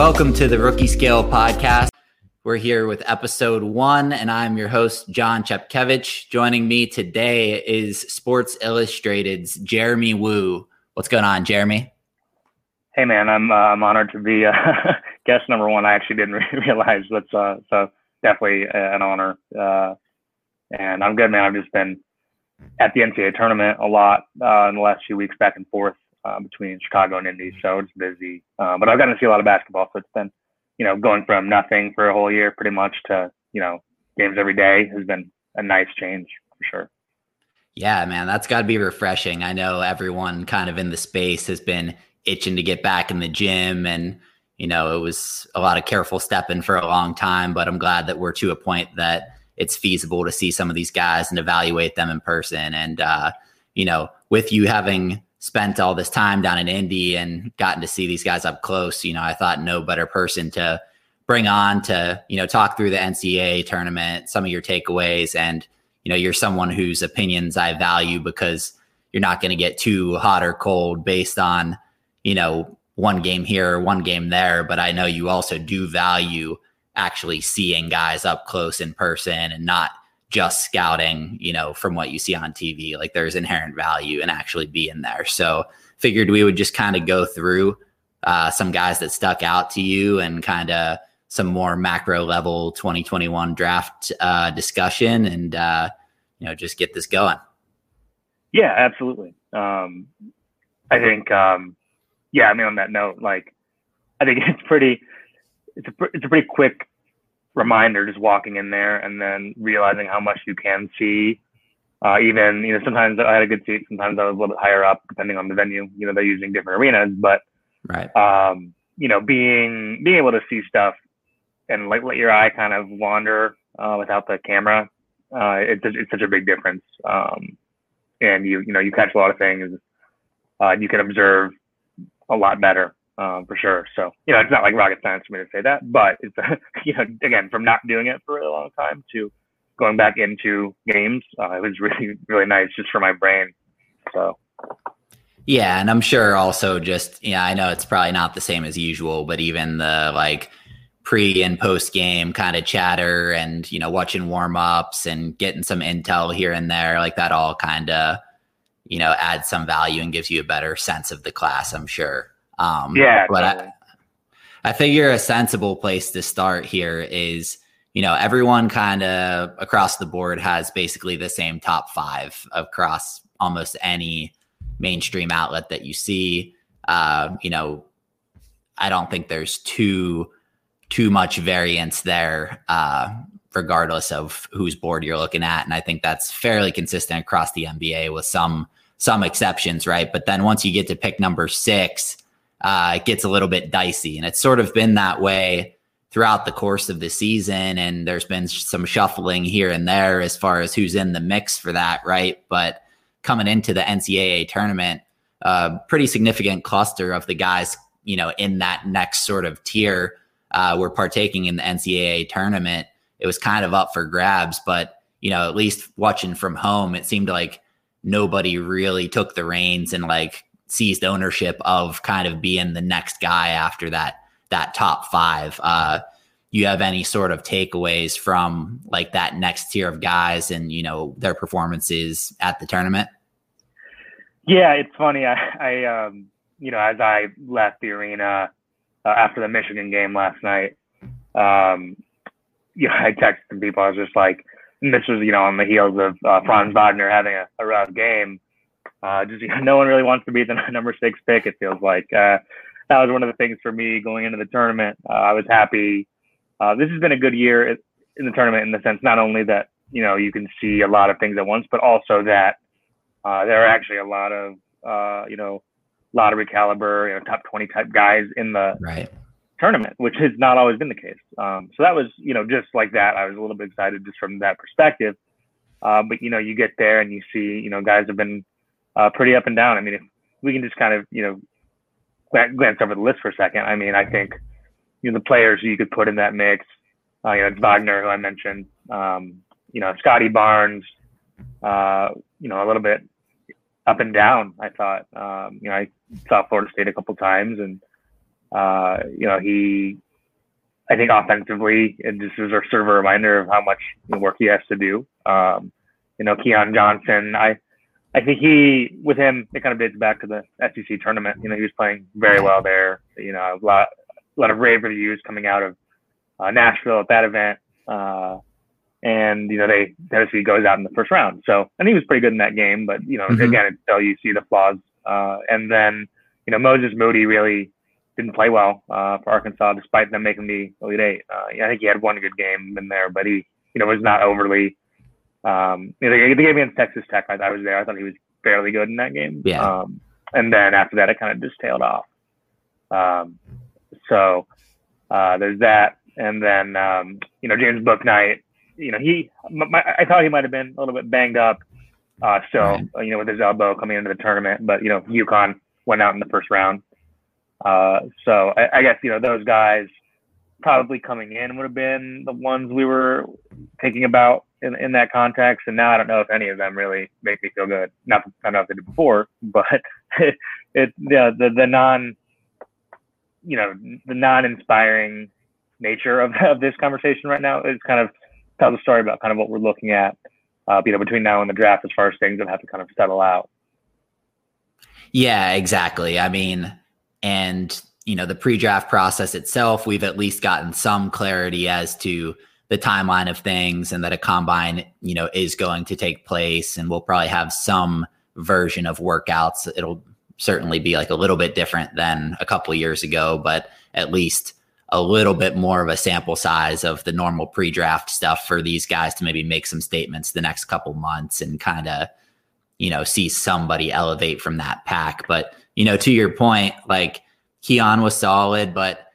Welcome to the Rookie Scale podcast. We're here with episode one, and I'm your host, John Chepkevich. Joining me today is Sports Illustrated's Jeremy Wu. What's going on, Jeremy? Hey, man, I'm uh, I'm honored to be uh, guest number one. I actually didn't realize that's uh, so definitely an honor. Uh, and I'm good, man. I've just been at the NCAA tournament a lot uh, in the last few weeks, back and forth uh, between Chicago and Indy. So it's busy, uh, but I've gotten to see a lot of basketball. So it's been, you know, going from nothing for a whole year, pretty much, to you know, games every day has been a nice change for sure. Yeah, man, that's got to be refreshing. I know everyone kind of in the space has been itching to get back in the gym and you know, it was a lot of careful stepping for a long time, but I'm glad that we're to a point that it's feasible to see some of these guys and evaluate them in person. And, uh, you know, with you having spent all this time down in Indy and gotten to see these guys up close, you know, I thought no better person to bring on to, you know, talk through the NCAA tournament, some of your takeaways. And, you know, you're someone whose opinions I value because you're not going to get too hot or cold based on, you know, one game here, one game there, but I know you also do value actually seeing guys up close in person and not just scouting, you know, from what you see on TV. Like there's inherent value in actually being there. So figured we would just kind of go through uh, some guys that stuck out to you and kind of some more macro level 2021 draft uh, discussion and, uh, you know, just get this going. Yeah, absolutely. Um, I think, um, yeah, I mean, on that note, like, I think it's pretty, it's a, it's a pretty quick reminder just walking in there and then realizing how much you can see. Uh, even, you know, sometimes I had a good seat, sometimes I was a little bit higher up, depending on the venue. You know, they're using different arenas, but, right. um, you know, being, being able to see stuff and like let your eye kind of wander uh, without the camera, uh, it's, it's such a big difference. Um, and you, you know, you catch a lot of things. Uh, you can observe a lot better um, for sure. So you know, it's not like rocket science for me to say that, but it's you know, again, from not doing it for a really long time to going back into games, uh, it was really really nice just for my brain. So. Yeah, and I'm sure also just yeah, I know it's probably not the same as usual, but even the like pre and post game kind of chatter and you know watching warm ups and getting some intel here and there, like that all kind of you know, adds some value and gives you a better sense of the class, I'm sure. Um, yeah. But totally. I, I figure a sensible place to start here is, you know, everyone kind of across the board has basically the same top five across almost any mainstream outlet that you see. Uh, you know, I don't think there's too too much variance there, uh, regardless of whose board you're looking at. And I think that's fairly consistent across the NBA with some some exceptions, right? But then once you get to pick number six, uh, it gets a little bit dicey. And it's sort of been that way throughout the course of the season. And there's been some shuffling here and there as far as who's in the mix for that, right? But coming into the NCAA tournament, a uh, pretty significant cluster of the guys, you know, in that next sort of tier uh, were partaking in the NCAA tournament. It was kind of up for grabs, but you know, at least watching from home, it seemed like nobody really took the reins and like seized ownership of kind of being the next guy after that that top five. Uh, you have any sort of takeaways from like that next tier of guys and you know their performances at the tournament? Yeah, it's funny. I, I um, you know, as I left the arena uh, after the Michigan game last night, um, you know, I texted people. I was just like, this was, you know, on the heels of uh, Franz Wagner having a, a rough game. Uh, just no one really wants to be the number six pick. It feels like uh, that was one of the things for me going into the tournament. Uh, I was happy. Uh, this has been a good year in the tournament in the sense not only that you know you can see a lot of things at once, but also that uh, there are actually a lot of uh, you know lottery caliber, you know, top twenty type guys in the right tournament, which has not always been the case. Um, so that was, you know, just like that. I was a little bit excited just from that perspective. Uh, but you know, you get there and you see, you know, guys have been uh, pretty up and down. I mean, if we can just kind of, you know, glance over the list for a second. I mean, I think you know the players you could put in that mix. Uh, you know, Wagner who I mentioned. Um, you know, Scottie Barnes. Uh, you know, a little bit up and down. I thought. Um, you know, I saw Florida State a couple times and Uh, you know, he, I think offensively, it just is a sort of a reminder of how much work he has to do. Um, you know, Keon Johnson, I, I think he, with him, it kind of dates back to the SEC tournament. You know, he was playing very well there. You know, a lot, a lot of rave reviews coming out of uh, Nashville at that event. Uh, and you know they Tennessee goes out in the first round. So and he was pretty good in that game, but you know mm-hmm. again until you see the flaws. Uh, and then you know Moses Moody really didn't play well uh, for Arkansas despite them making the Elite Eight. Uh, I think he had one good game in there, but he you know was not overly. Um, you know, the, the game against Texas Tech, I, I was there. I thought he was fairly good in that game. Yeah. Um, and then after that, it kind of just tailed off. Um, so uh, there's that, and then um, you know James Bouknight you know, he, my, I thought he might have been a little bit banged up uh, still, right. Uh, you know, with his elbow coming into the tournament. But, you know, UConn went out in the first round. Uh, so I, I guess, you know, those guys probably coming in would have been the ones we were thinking about in, in that context. And now I don't know if any of them really make me feel good. Not, know if they did before, but it, it the, the, non, you know, the non-inspiring nature of, of this conversation right now is kind of tell the story about kind of what we're looking at, uh, you know, between now and the draft as far as things that have to kind of settle out. Yeah, exactly. I mean, and you know, the pre-draft process itself, we've at least gotten some clarity as to the timeline of things and that a combine, you know, is going to take place and we'll probably have some version of workouts. It'll certainly be like a little bit different than a couple years ago, but at least a little bit more of a sample size of the normal pre-draft stuff for these guys to maybe make some statements the next couple months and kind of you know see somebody elevate from that pack but you know to your point like keon was solid but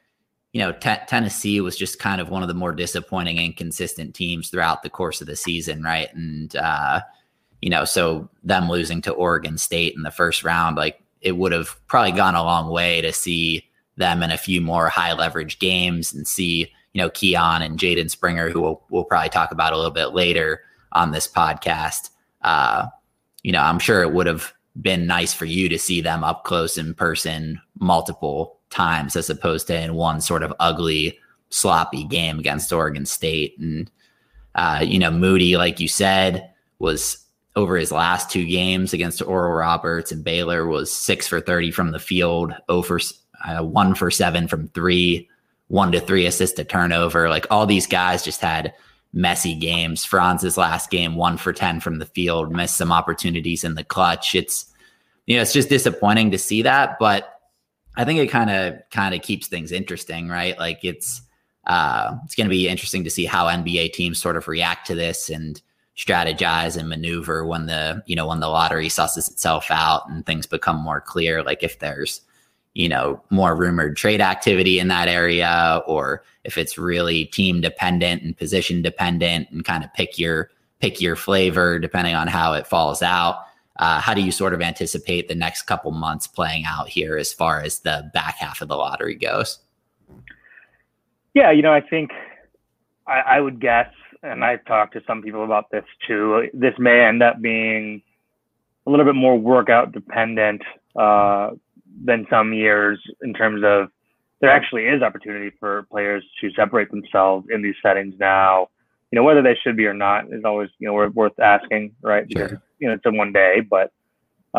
you know t- tennessee was just kind of one of the more disappointing and consistent teams throughout the course of the season right and uh you know so them losing to oregon state in the first round like it would have probably gone a long way to see them in a few more high leverage games and see, you know, Keon and Jaden Springer, who we'll, we'll probably talk about a little bit later on this podcast. Uh, you know, I'm sure it would have been nice for you to see them up close in person multiple times as opposed to in one sort of ugly, sloppy game against Oregon State. And, uh, you know, Moody, like you said, was over his last two games against Oral Roberts and Baylor was six for 30 from the field, over uh, one for seven from three, one to three assist to turnover. Like all these guys just had messy games. Franz's last game, one for 10 from the field, missed some opportunities in the clutch. It's, you know, it's just disappointing to see that, but I think it kind of, kind of keeps things interesting, right? Like it's, uh, it's going to be interesting to see how NBA teams sort of react to this and strategize and maneuver when the, you know, when the lottery susses itself out and things become more clear. Like if there's, you know, more rumored trade activity in that area, or if it's really team dependent and position dependent and kind of pick your pick your flavor depending on how it falls out. Uh, how do you sort of anticipate the next couple months playing out here as far as the back half of the lottery goes? Yeah, you know, I think I, I would guess, and I've talked to some people about this too. This may end up being a little bit more workout dependent uh, than some years in terms of there actually is opportunity for players to separate themselves in these settings now. You know, whether they should be or not is always, you know, worth asking, right? Because, sure. You know, it's a one day, but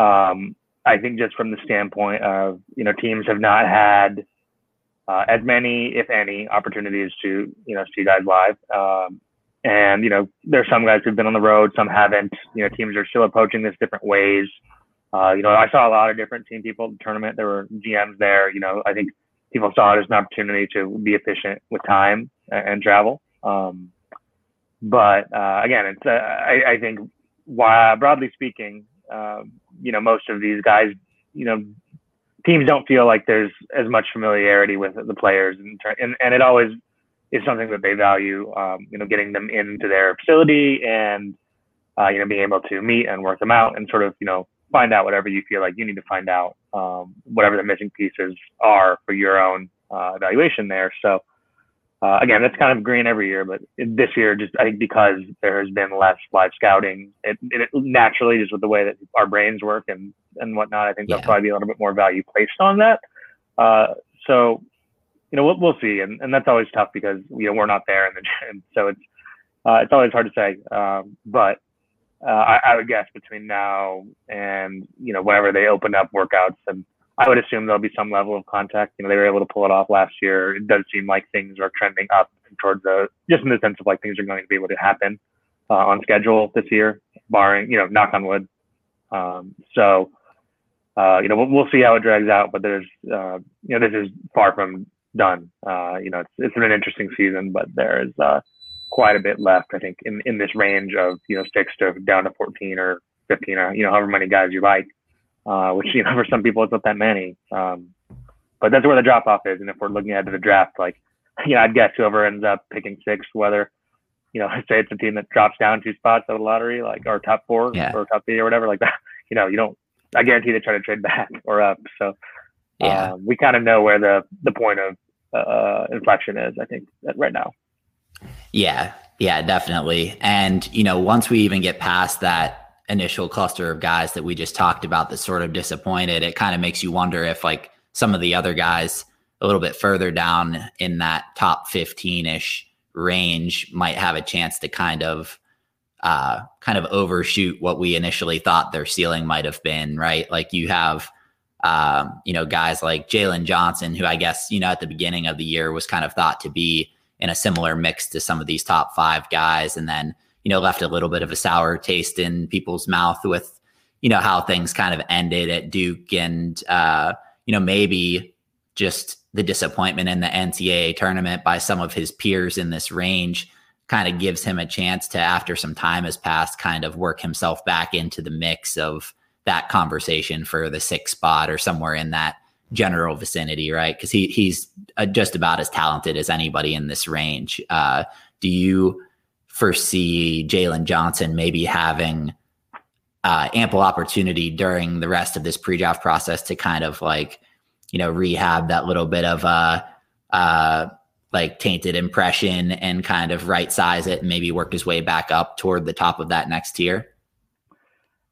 um, I think just from the standpoint of, you know, teams have not had uh, as many, if any, opportunities to, you know, see guys live. Um, and, you know, there's some guys who've been on the road, some haven't. You know, teams are still approaching this different ways. Uh, you know, I saw a lot of different team people at the tournament. There were GMs there. You know, I think people saw it as an opportunity to be efficient with time and, and travel. Um, but uh, again, it's uh, I, I, think while broadly speaking, um, you know, most of these guys, you know, teams don't feel like there's as much familiarity with the players, and and, and it always is something that they value. Um, you know, getting them into their facility and uh, you know being able to meet and work them out and sort of you know find out whatever you feel like you need to find out, um, whatever the missing pieces are for your own uh, evaluation there. So uh, again, that's kind of green every year, but this year, just I think because there has been less live scouting, it, it naturally just with the way that our brains work and and whatnot, I think yeah. there'll probably be a little bit more value placed on that. Uh, so you know we'll, we'll see, and, and that's always tough because you know we're not there in the gym, so it's uh, it's always hard to say. Um, but uh, I, I, would guess between now and you know whenever they open up workouts, and I would assume there'll be some level of contact. You know, they were able to pull it off last year. It does seem like things are trending up towards the just in the sense of like things are going to be able to happen uh, on schedule this year, barring you know knock on wood. Um, so uh, you know, we'll, see how it drags out, but there's, uh, you know, this is far from done. Uh, you know, it's, it's been an interesting season, but there is uh, quite a bit left, I think, in, in this range of, you know, six to down to 14 or 15 or, you know, however many guys you like, uh, which, you know, for some people, it's not that many. Um, but that's where the drop off is. And if we're looking ahead to the draft, like, you know, I'd guess whoever ends up picking six, whether, you know, say it's a team that drops down two spots out of the lottery, like, or top four yeah. or top three or whatever, like that, you know, you don't, I guarantee they try to trade back or up. So yeah, uh, we kind of know where the the point of uh, inflection is. I think right now. Yeah, yeah, definitely. And you know, once we even get past that initial cluster of guys that we just talked about that sort of disappointed, it kind of makes you wonder if like some of the other guys a little bit further down in that top 15 ish range might have a chance to kind of uh, kind of overshoot what we initially thought their ceiling might have been, right? Like you have, um, you know, guys like Jalen Johnson, who I guess, you know, at the beginning of the year was kind of thought to be in a similar mix to some of these top five guys, and then, you know, left a little bit of a sour taste in people's mouth with, you know, how things kind of ended at Duke and, uh, you know, maybe just the disappointment in the NCAA tournament by some of his peers in this range kind of gives him a chance to, after some time has passed, kind of work himself back into the mix of that conversation for the sixth spot or somewhere in that general vicinity, right? Because he he's uh, just about as talented as anybody in this range. Uh, do you foresee Jalen Johnson maybe having uh, ample opportunity during the rest of this pre-draft process to kind of like, you know, rehab that little bit of uh, uh, like tainted impression and kind of right size it and maybe work his way back up toward the top of that next tier?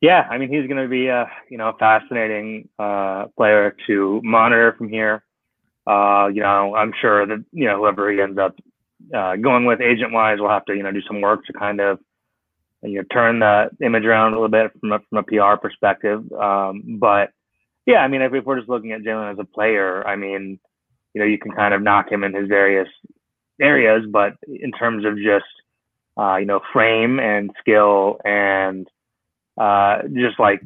Yeah, I mean he's going to be a you know a fascinating uh, player to monitor from here. Uh, you know, I'm sure that you know whoever he ends up uh, going with agent wise we'll have to you know do some work to kind of you know turn the image around a little bit from a, from a PR perspective. Um, but yeah, I mean if, if we're just looking at Jalen as a player, I mean you know, you can kind of knock him in his various areas, but in terms of just, uh, you know, frame and skill and uh, just like,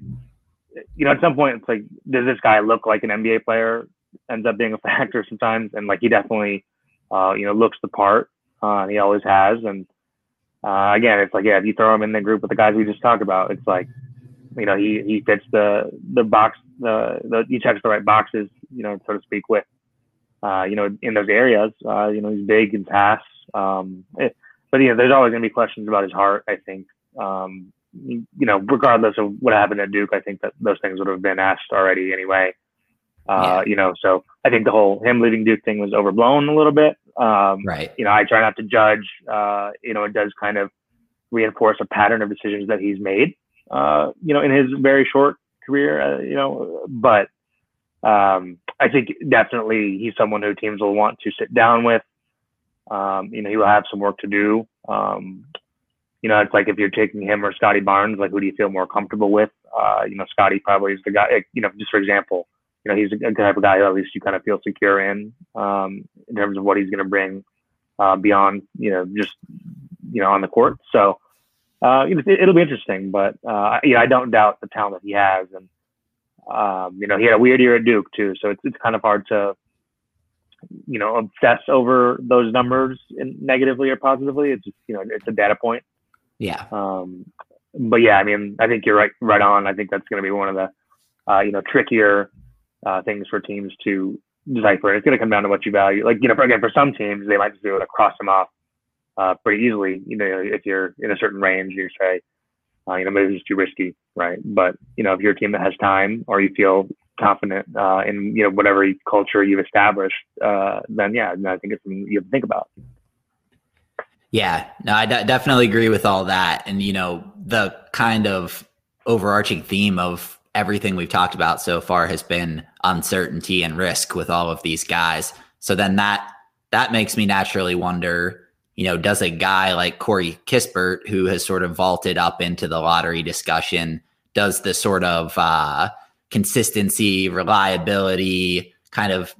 you know, at some point it's like, does this guy look like an NBA player? Ends up being a factor sometimes, and like he definitely, uh, you know, looks the part. Uh, he always has, and uh, again, it's like yeah, if you throw him in the group with the guys we just talked about, it's like, you know, he he fits the the box, the the he checks the right boxes, you know, so to speak, with uh, you know, in those areas. Uh, you know, he's big and pass. Um, eh, but you know, there's always going to be questions about his heart. I think. Um, you know, regardless of what happened at Duke, I think that those things would have been asked already anyway. Uh, yeah. You know, so I think the whole him leaving Duke thing was overblown a little bit. Um, right. You know, I try not to judge. Uh, you know, it does kind of reinforce a pattern of decisions that he's made. Uh, you know, in his very short career. Uh, you know, but um, I think definitely he's someone who teams will want to sit down with. Um, you know, he will have some work to do. Um, you know, it's like if you're taking him or Scottie Barnes, like who do you feel more comfortable with? Uh, you know, Scottie probably is the guy. You know, just for example, you know, he's the type of guy who at least you kind of feel secure in, um, in terms of what he's going to bring uh, beyond, you know, just you know on the court. So, uh, it, will be interesting, but uh, you know, I don't doubt the talent that he has, and um, you know, he had a weird year at Duke too, so it's it's kind of hard to, you know, obsess over those numbers in negatively or positively. It's just, you know, it's a data point. Yeah. Um, but yeah, I mean, I think you're right, right on. I think that's going to be one of the, uh, you know, trickier uh, things for teams to decipher. It's going to come down to what you value. Like, you know, again, for some teams, they might just be able to cross them off uh, pretty easily. You know, if you're in a certain range, you say, uh, you know, maybe it's too risky, right? But you know, if you're a team that has time or you feel confident uh, in you know whatever culture you've established, uh, then yeah, I think it's something you have to think about. Yeah, no, I d- definitely agree with all that, and you know, the kind of overarching theme of everything we've talked about so far has been uncertainty and risk with all of these guys. So then that that makes me naturally wonder, you know, does a guy like Corey Kispert, who has sort of vaulted up into the lottery discussion, does the sort of uh, consistency, reliability, kind of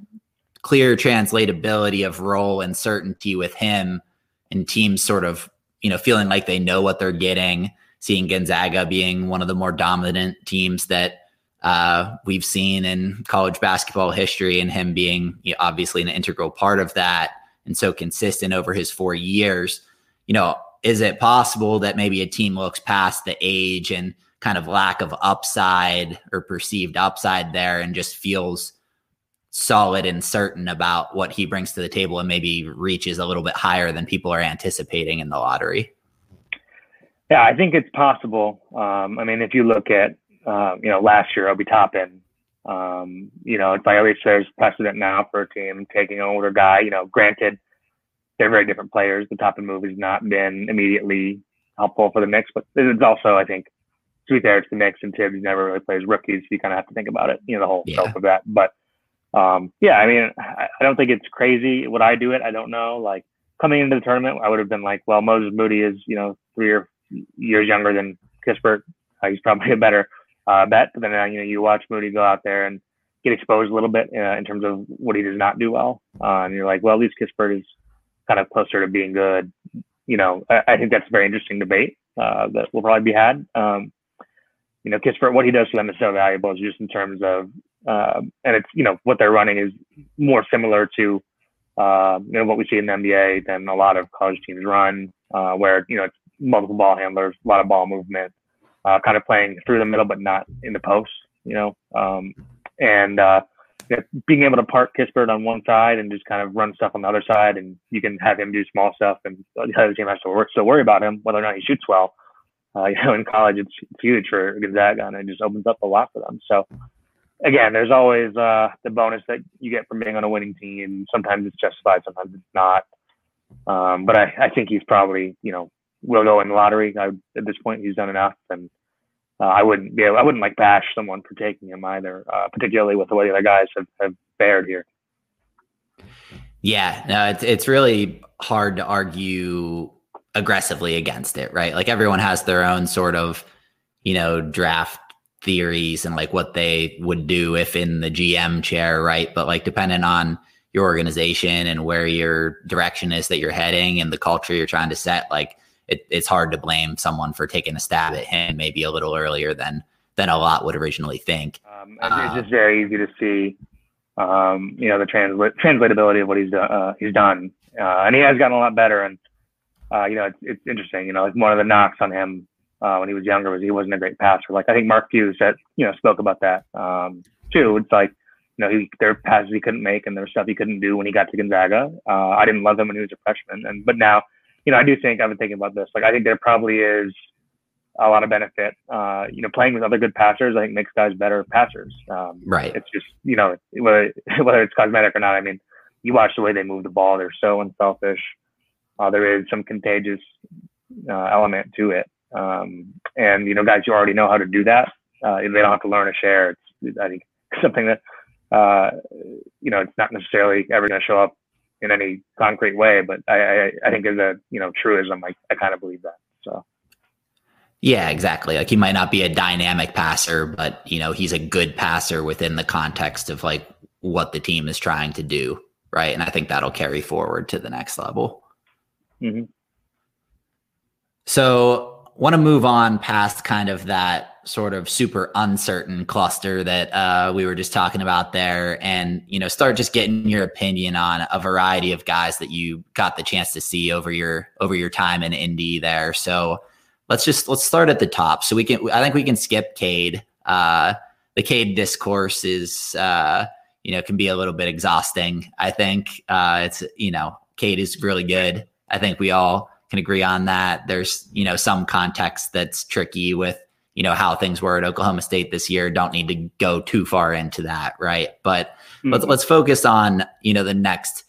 clear translatability of role and certainty with him and teams sort of, you know, feeling like they know what they're getting, seeing Gonzaga being one of the more dominant teams that uh, we've seen in college basketball history and him being you know, obviously an integral part of that and so consistent over his four years. You know, is it possible that maybe a team looks past the age and kind of lack of upside or perceived upside there and just feels solid and certain about what he brings to the table and maybe reaches a little bit higher than people are anticipating in the lottery? Yeah, I think it's possible. Um, I mean, if you look at uh, you know last year, Obi Toppin, um, you know, it's like at least there's precedent now for a team taking an older guy. You know, granted, they're very different players. The Toppin move has not been immediately helpful for the Knicks, but it's also, I think, to be fair, it's the Knicks and Thibs never really plays rookies, so you kind of have to think about it. You know, the whole yeah. scope of that. But um, yeah, I mean, I, I don't think it's crazy. Would I do it? I don't know. Like coming into the tournament, I would have been like, well, Moses Moody is, you know, three or years younger than Kispert. Uh, he's probably a better uh, bet. But then, uh, you know, you watch Moody go out there and get exposed a little bit uh, in terms of what he does not do well. Uh, and you're like, well, at least Kispert is kind of closer to being good. You know, I, I think that's a very interesting debate uh, that will probably be had. Um, you know, Kispert, what he does for them is so valuable just in terms of um, and it's you know what they're running is more similar to uh, you know what we see in the NBA than a lot of college teams run, uh, where you know it's multiple ball handlers, a lot of ball movement, uh, kind of playing through the middle but not in the post, you know, um, and uh, being able to park Kispert on one side and just kind of run stuff on the other side, and you can have him do small stuff, and the other team has to work, worry about him whether or not he shoots well. Uh, you know, in college, it's, it's huge for Gonzaga, and it just opens up a lot for them. So again, there's always uh, the bonus that you get from being on a winning team. Sometimes it's justified, sometimes it's not. Um, but I, I think he's probably, you know, will go in the lottery. I, at this point, he's done enough, and uh, I wouldn't be, able, I wouldn't like bash someone for taking him either, uh, particularly with the way the other guys have, have fared here. Yeah, no, it's it's really hard to argue aggressively against it, right? Like everyone has their own sort of, you know, draft theories and like what they would do if in the GM chair, right? But like depending on your organization and where your direction is that you're heading and the culture you're trying to set, like it, it's hard to blame someone for taking a stab at him maybe a little earlier than than a lot would originally think. Um, it's just very easy to see, um, you know, the transla- translatability of what he's done. Uh, he's done, uh, and he has gotten a lot better. And uh, you know, it's, it's interesting. You know, one of the knocks on him uh, when he was younger was he wasn't a great passer. Like I think Mark Few said, you know, spoke about that um, too. It's like, you know, he, there were passes he couldn't make and there was stuff he couldn't do when he got to Gonzaga. Uh, I didn't love him when he was a freshman, and but now, you know, I do think I've been thinking about this. Like I think there probably is a lot of benefit. Uh, you know, playing with other good passers, I think makes guys better passers. Um, right. It's just you know whether whether it's cosmetic or not. I mean, you watch the way they move the ball; they're so unselfish. Uh, there is some contagious uh, element to it. Um, and you know, guys you already know how to do that. Uh, they don't have to learn to share. It's I think something that uh, you know it's not necessarily ever going to show up in any concrete way, but I, I, I think as a you know truism, I, I kind of believe that. So. Yeah, exactly. Like he might not be a dynamic passer, but you know, he's a good passer within the context of like what the team is trying to do, right? And I think that'll carry forward to the next level. Mm-hmm. So want to move on past kind of that sort of super uncertain cluster that uh, we were just talking about there and you know start just getting your opinion on a variety of guys that you got the chance to see over your over your time in indy there. So let's just let's start at the top. So we can i think we can skip cade. Uh, the cade discourse is uh, you know can be a little bit exhausting i think. Uh, it's you know cade is really good. I think we all can agree on that. There's, you know, some context that's tricky with, you know, how things were at Oklahoma State this year. Don't need to go too far into that, right? But mm-hmm. let's let's focus on, you know, the next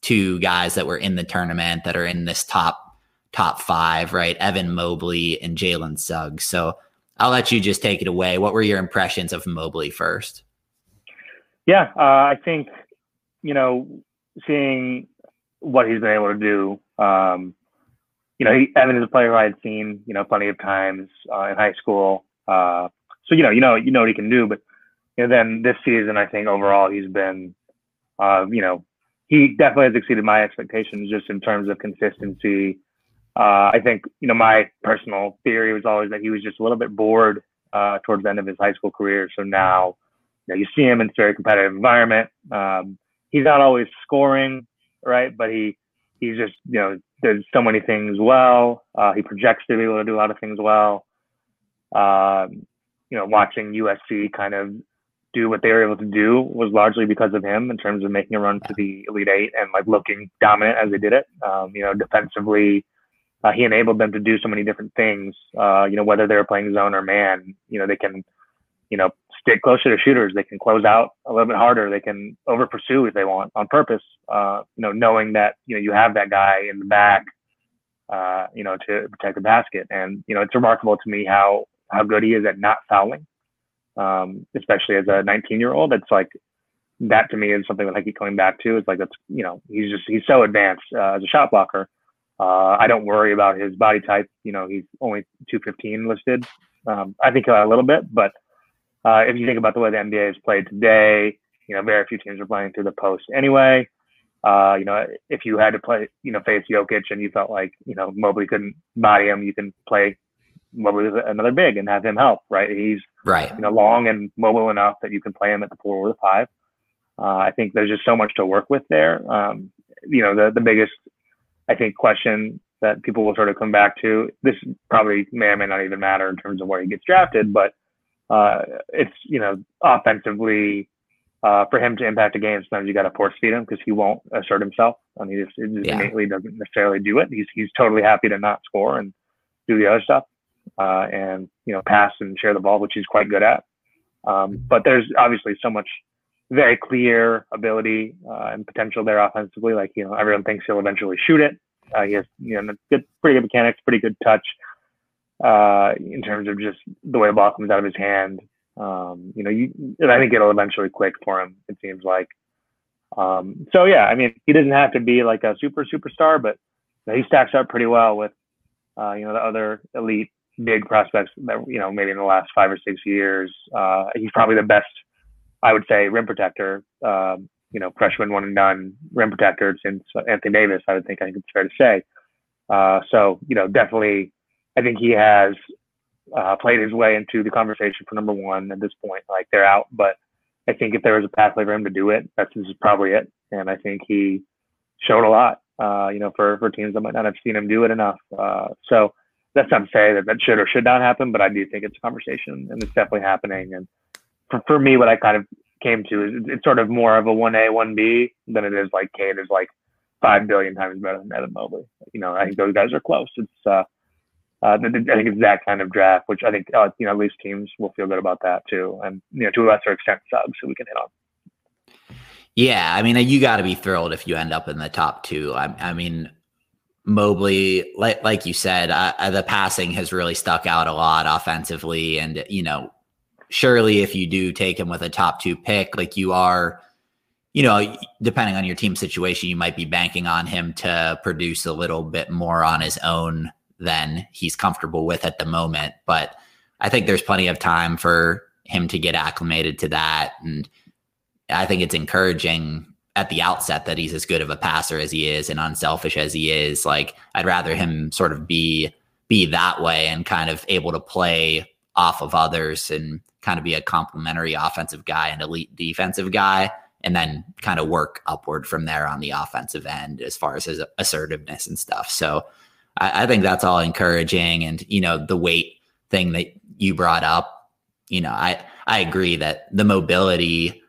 two guys that were in the tournament that are in this top top five, right? Evan Mobley and Jalen Suggs. So I'll let you just take it away. What were your impressions of Mobley first? Yeah, uh, I think you know seeing what he's been able to do. Um, you know, Evan is a player I had seen you know plenty of times uh, in high school. Uh, so you know, you know, you know what he can do. But you know, then this season, I think overall he's been, uh, you know, he definitely has exceeded my expectations just in terms of consistency. Uh, I think you know my personal theory was always that he was just a little bit bored uh, towards the end of his high school career. So now, you know, you see him in a very competitive environment. Um, he's not always scoring, right? But he he's just you know does so many things well. Uh, he projects to be able to do a lot of things well. Um, you know, watching USC kind of do what they were able to do was largely because of him in terms of making a run to the Elite Eight and like looking dominant as they did it. Um, you know, defensively, uh, he enabled them to do so many different things. Uh, you know, whether they were playing zone or man, you know, they can, you know, stick closer to shooters. They can close out a little bit harder. They can over pursue if they want on purpose. Uh, you know, knowing that you know you have that guy in the back, uh, you know, to protect the basket. And you know, it's remarkable to me how how good he is at not fouling um, especially as a 19 year old. It's like that to me is something that I keep coming back to. It's like that's you know he's just he's so advanced uh, as a shot blocker. Uh, I don't worry about his body type. You know he's only 215 listed. Um, I think a little bit, but uh, if you think about the way the NBA is played today, you know very few teams are playing through the post anyway. Uh, you know, if you had to play, you know, face Jokic and you felt like, you know, Mobley couldn't body him, you can play Mobley another big and have him help, right? He's right, you know, long and mobile enough that you can play him at the four or the five. Uh, I think there's just so much to work with there. Um, you know, the the biggest I think question that people will sort of come back to. This probably may or may not even matter in terms of where he gets drafted, but uh, it's you know offensively uh, for him to impact a game. Sometimes you got to force feed him because he won't assert himself. I mean, he just, just yeah. innately doesn't necessarily do it. He's he's totally happy to not score and do the other stuff uh, and you know pass and share the ball, which he's quite good at. Um, but there's obviously so much very clear ability uh, and potential there offensively. Like you know, everyone thinks he'll eventually shoot it. Uh, he has you know good, pretty good mechanics, pretty good touch uh, in terms of just the way the ball comes out of his hand. Um, you know, you, I think it'll eventually click for him. It seems like. Um, so yeah, I mean, he doesn't have to be like a super superstar, but he stacks up pretty well with, uh, you know, the other elite big prospects that you know maybe in the last five or six years. Uh, he's probably the best, I would say, rim protector. Um, you know, freshman one and done rim protector since Anthony Davis. I would think I think it's fair to say. Uh, so you know, definitely, I think he has uh, played his way into the conversation for number one at this point. Like they're out, but I think if there was a pathway for him to do it, that's this is probably it. And I think he showed a lot. Uh, you know, for for teams that might not have seen him do it enough. Uh, so that's not to say that that should or should not happen, but I do think it's a conversation and it's definitely happening. And for, for me, what I kind of came to is it's sort of more of a 1A, 1B than it is like Cade is like 5 billion times better than Evan Mobley. You know, I think those guys are close. It's, uh, uh, I think it's that kind of draft, which I think, uh, you know, at least teams will feel good about that too. And, you know, to a lesser extent, Suggs who we can hit on. Yeah. I mean, you got to be thrilled if you end up in the top two. I, I mean, Mobley, like like you said, uh, uh, the passing has really stuck out a lot offensively, and you know, surely if you do take him with a top two pick, like you are, you know, depending on your team situation, you might be banking on him to produce a little bit more on his own than he's comfortable with at the moment. But I think there's plenty of time for him to get acclimated to that, and I think it's encouraging at the outset that he's as good of a passer as he is and unselfish as he is. Like I'd rather him sort of be be that way and kind of able to play off of others and kind of be a complementary offensive guy and elite defensive guy and then kind of work upward from there on the offensive end as far as his assertiveness and stuff. So I, I think that's all encouraging. And, you know, the weight thing that you brought up, you know, I, I agree that the mobility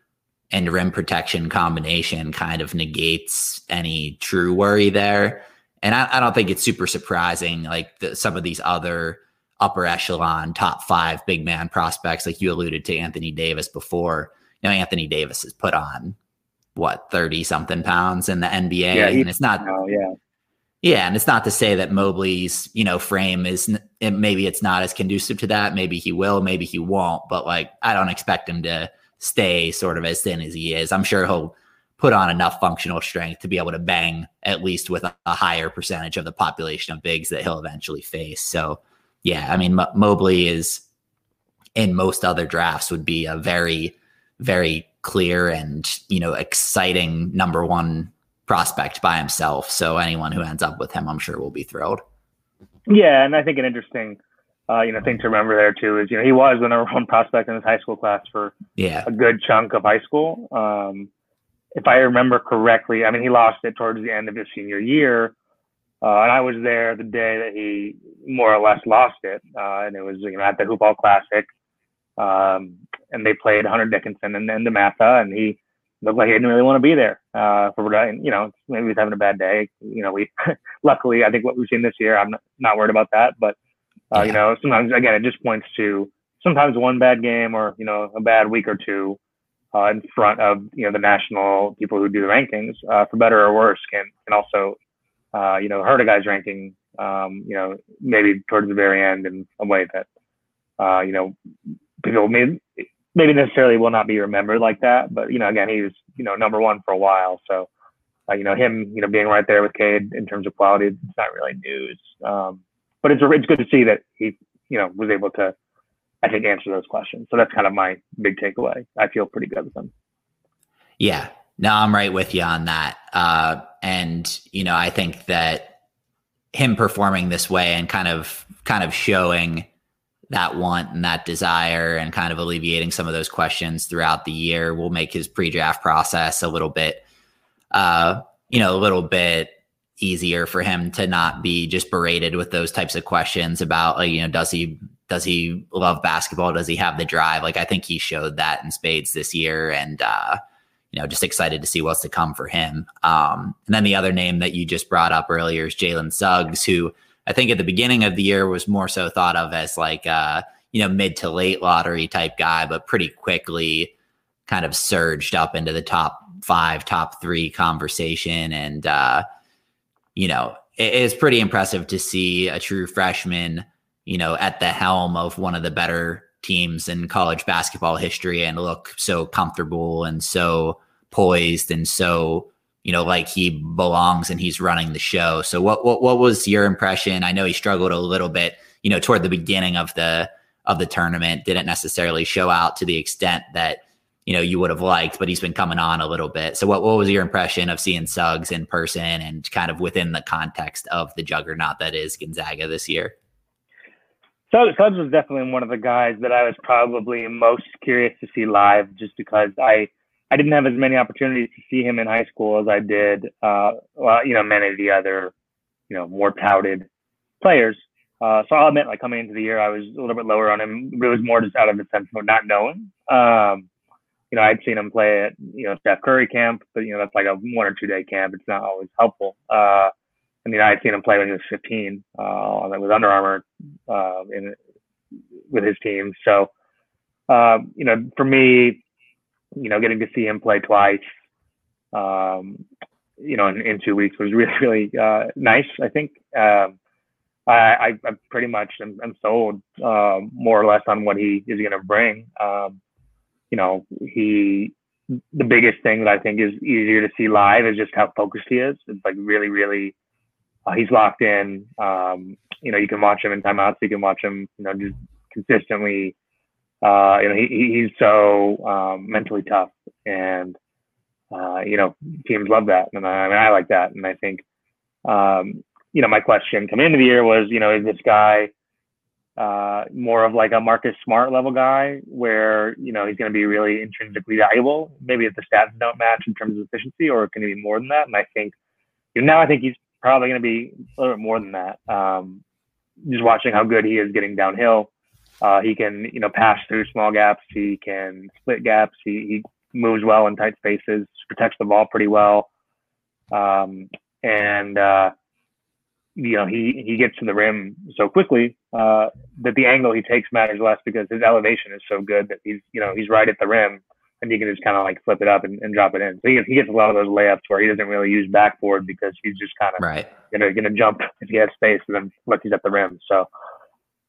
and rim protection combination kind of negates any true worry there. And I, I don't think it's super surprising, like the, some of these other upper echelon top five big man prospects, like you alluded to Anthony Davis before. You know, Anthony Davis has put on what 30 something pounds in the NBA. Yeah, and it's not, oh, yeah. Yeah, and it's not to say that Mobley's you know frame is maybe it's not as conducive to that. Maybe he will, maybe he won't. But like, I don't expect him to stay sort of as thin as he is. I'm sure he'll put on enough functional strength to be able to bang at least with a, a higher percentage of the population of bigs that he'll eventually face. So, yeah, I mean, M- Mobley is in most other drafts would be a very, very clear and you know exciting number one prospect by himself. So anyone who ends up with him, I'm sure will be thrilled. Yeah, and I think an interesting, uh, you know, thing to remember there too is you know he was the number one prospect in his high school class for yeah a good chunk of high school. Um, if I remember correctly, I mean he lost it towards the end of his senior year, uh, and I was there the day that he more or less lost it, uh, and it was you know at the Hoophall Classic, um, and they played Hunter Dickinson and, and DeMatha, and he looked like he didn't really want to be there. Uh, for you know, maybe he's having a bad day. You know, we luckily I think what we've seen this year, I'm not, not worried about that. But uh, yeah. you know, sometimes again, it just points to sometimes one bad game or you know a bad week or two uh, in front of you know the national people who do the rankings, uh, for better or worse, can can also uh, you know hurt a guy's ranking. Um, you know, maybe towards the very end in a way that uh, you know people may maybe necessarily will not be remembered like that. But you know, again, he was you know number one for a while, so uh, you know him you know being right there with Cade in terms of quality, it's not really news. Um, but it's it's good to see that he you know was able to I think answer those questions. So that's kind of my big takeaway. I feel pretty good with him. Yeah, no, I'm right with you on that. Uh, and you know, I think that him performing this way and kind of kind of showing that want and that desire and kind of alleviating some of those questions throughout the year. Will make his pre-draft process a little bit uh you know a little bit easier for him to not be just berated with those types of questions about like you know does he does he love basketball? Does he have the drive? Like i think he showed that in spades this year and uh you know just excited to see what's to come for him. Um and then the other name that you just brought up earlier is jalen suggs who I think at the beginning of the year was more so thought of as like uh, you know mid to late lottery type guy, but pretty quickly kind of surged up into the top five, top three conversation, and uh, you know it is pretty impressive to see a true freshman, you know, at the helm of one of the better teams in college basketball history and look so comfortable and so poised and so you know, like he belongs and he's running the show. So what what what was your impression? I know he struggled a little bit, you know, toward the beginning of the of the tournament, didn't necessarily show out to the extent that you know you would have liked, but he's been coming on a little bit. So what what was your impression of seeing Suggs in person and kind of within the context of the juggernaut that is Gonzaga this year? So Suggs was definitely one of the guys that I was probably most curious to see live, just because I I didn't have as many opportunities to see him in high school as I did, uh, well, you know, many of the other, you know, more touted players. Uh, so I'll admit, like coming into the year, I was a little bit lower on him. It was more just out of the sense of not knowing. Um, you know, I'd seen him play at, you know, Steph Curry camp, but you know, that's like a one or two day camp. It's not always helpful. Uh, I mean, I'd seen him play when he was 15, uh, with Under Armour, uh, in, with his team. So, uh, you know, for me, you know, getting to see him play twice, um, you know, in, in, two weeks was really, really uh, nice. I think um, I, I, I, pretty much am, am sold uh, more or less on what he is going to bring. Um, you know, he the biggest thing that I think is easier to see live is just how focused he is. It's like really, really, uh, he's locked in. Um, you know, you can watch him in timeouts. You can watch him, you know, just consistently uh, you know, he, he's so um, mentally tough, and uh, you know, teams love that, and I, I mean, I like that, and I think, um, you know, my question coming into the year was, you know, is this guy uh, more of like a Marcus Smart level guy, where you know he's going to be really intrinsically valuable? Maybe if the stats don't match in terms of efficiency, or can he be more than that? And I think, you know, now I think he's probably going to be a little bit more than that. Um, just watching how good he is getting downhill uh, he can, you know, pass through small gaps. He can split gaps. He, he moves well in tight spaces, protects the ball pretty well. Um, and, uh, you know, he, he gets to the rim so quickly uh, that the angle he takes matters less because his elevation is so good that he's, you know, he's right at the rim and he can just kind of like flip it up and, and drop it in. So he, he gets a lot of those layups where he doesn't really use backboard because he's just kind of right. gonna gonna jump if he has space and then once he's at the rim. So,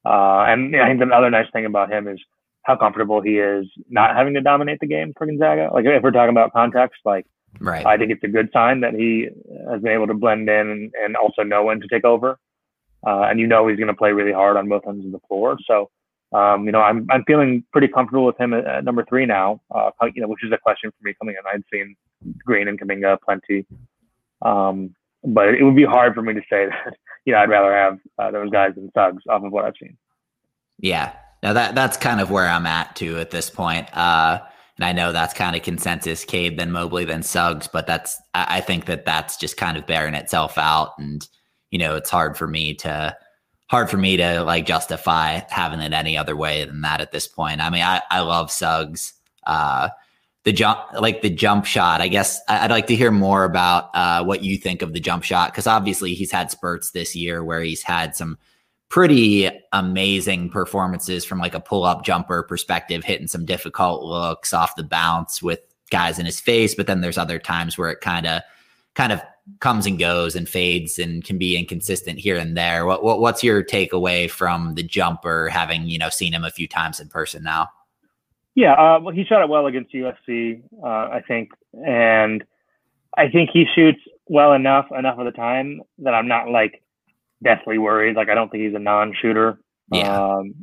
uh, and I think the other nice thing about him is how comfortable he is not having to dominate the game for Gonzaga. Like if we're talking about context, like right. I think it's a good sign that he has been able to blend in and, and also know when to take over. Uh, and you know he's going to play really hard on both ends of the floor. So um, you know, I'm I'm feeling pretty comfortable with him at, at number three now. Uh, you know, which is a question for me coming in. I'd seen Green and Kuminga plenty, um, but it would be hard for me to say that. You know, I'd rather have uh, those guys than Suggs off of what I've seen. Yeah, now that that's kind of where I'm at too at this point. Uh, and I know that's kind of consensus, Cade, then Mobley, then Suggs, but that's I, I think that that's just kind of bearing itself out, and you know, it's hard for me to hard for me to like justify having it any other way than that at this point. I mean, I, I love Suggs. Uh, the jump, like the jump shot. I guess I'd like to hear more about uh, what you think of the jump shot because obviously he's had spurts this year where he's had some pretty amazing performances from like a pull up jumper perspective, hitting some difficult looks off the bounce with guys in his face. But then there's other times where it kind of kind of comes and goes and fades and can be inconsistent here and there. What, what what's your takeaway from the jumper, having you know seen him a few times in person now? Yeah, uh, well, he shot it well against USC, uh, I think, and I think he shoots well enough enough of the time that I'm not like deathly worried. Like I don't think he's a non-shooter. Yeah. Um,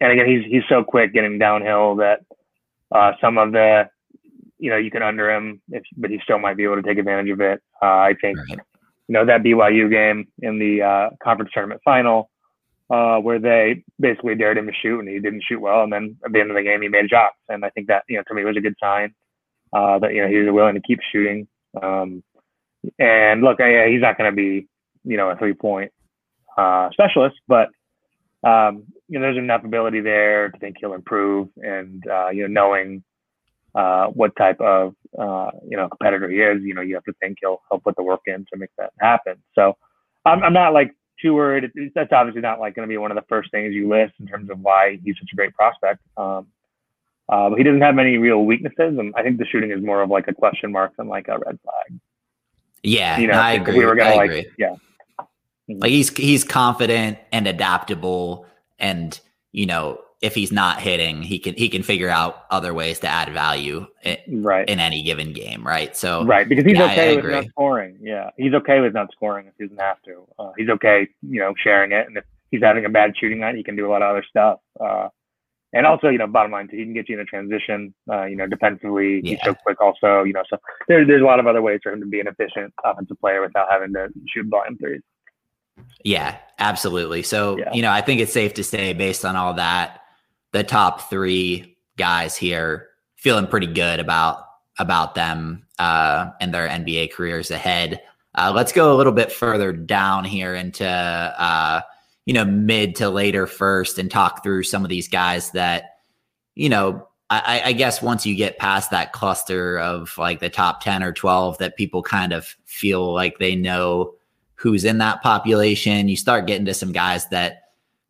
and again, he's he's so quick getting downhill that uh, some of the you know, you can under him, if, but he still might be able to take advantage of it. Uh, I think, right. you know, that BYU game in the uh, conference tournament final, uh, where they basically dared him to shoot and he didn't shoot well. And then at the end of the game, he made shots. And I think that, you know, to me was a good sign uh, that, you know, he was willing to keep shooting. Um, and look, I, he's not going to be, you know, a three point uh, specialist, but, um, you know, there's enough ability there to think he'll improve and, uh, you know, knowing uh, what type of uh, you know competitor he is. You know, you have to think he'll he'll put the work in to make that happen. So I'm I'm not like worried. It's, that's obviously not like going to be one of the first things you list in terms of why he's such a great prospect. Um, uh, but he doesn't have any real weaknesses, and I think the shooting is more of like a question mark than like a red flag. Yeah, you know, I agree. We were gonna I like, agree. yeah, like he's he's confident and adaptable, and you know if he's not hitting, he can he can figure out other ways to add value in, right. in any given game, right? So right because he's yeah, okay with not scoring. Yeah, he's okay with not scoring if he doesn't have to. Uh, he's okay, you know, sharing it, and if he's having a bad shooting night, he can do a lot of other stuff. Uh, and also, you know, bottom line, he can get you in a transition. Uh, you know, defensively, yeah. he's so quick. Also, you know, so there's there's a lot of other ways for him to be an efficient offensive player without having to shoot volume threes. Yeah, absolutely. So, yeah. you know, I think it's safe to say, based on all that, the top three guys here, feeling pretty good about about them uh, and their NBA careers ahead. Uh, let's go a little bit further down here into uh, you know mid to later first and talk through some of these guys that you know I, I, guess once you get past that cluster of like the top 10 or 12 that people kind of feel like they know who's in that population, you start getting to some guys that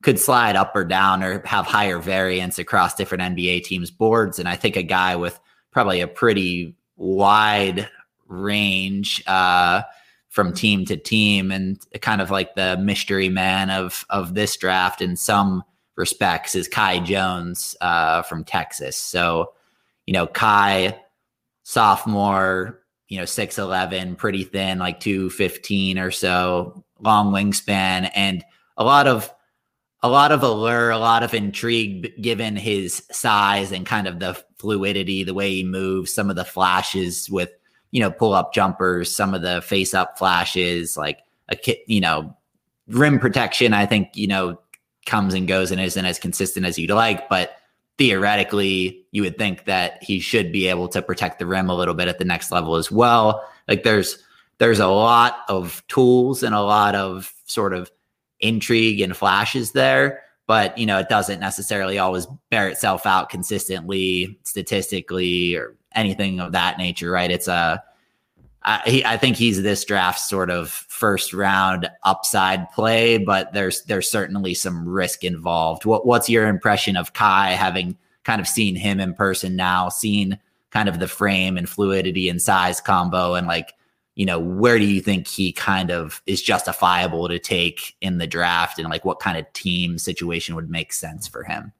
could slide up or down or have higher variance across different NBA teams' boards. And I think a guy with probably a pretty wide range uh, from team to team and kind of like the mystery man of of this draft in some respects is Kai Jones uh, from Texas. So, you know, Kai, sophomore, you know, 6'11, pretty thin, like 215 or so, long wingspan, and a lot of a lot of allure, a lot of intrigue given his size and kind of the fluidity, the way he moves, some of the flashes with, you know, pull up jumpers, some of the face up flashes, like a kit, you know, rim protection, I think, you know, comes and goes and isn't as consistent as you'd like. But theoretically, you would think that he should be able to protect the rim a little bit at the next level as well. Like there's, there's a lot of tools and a lot of sort of intrigue and flashes there, but you know, it doesn't necessarily always bear itself out consistently, statistically, or anything of that nature, right? It's a I, he, I think he's this draft sort of first round upside play, but there's there's certainly some risk involved. What what's your impression of Kai having kind of seen him in person now, seen kind of the frame and fluidity and size combo and like you know where do you think he kind of is justifiable to take in the draft? And like what kind of team situation would make sense for him?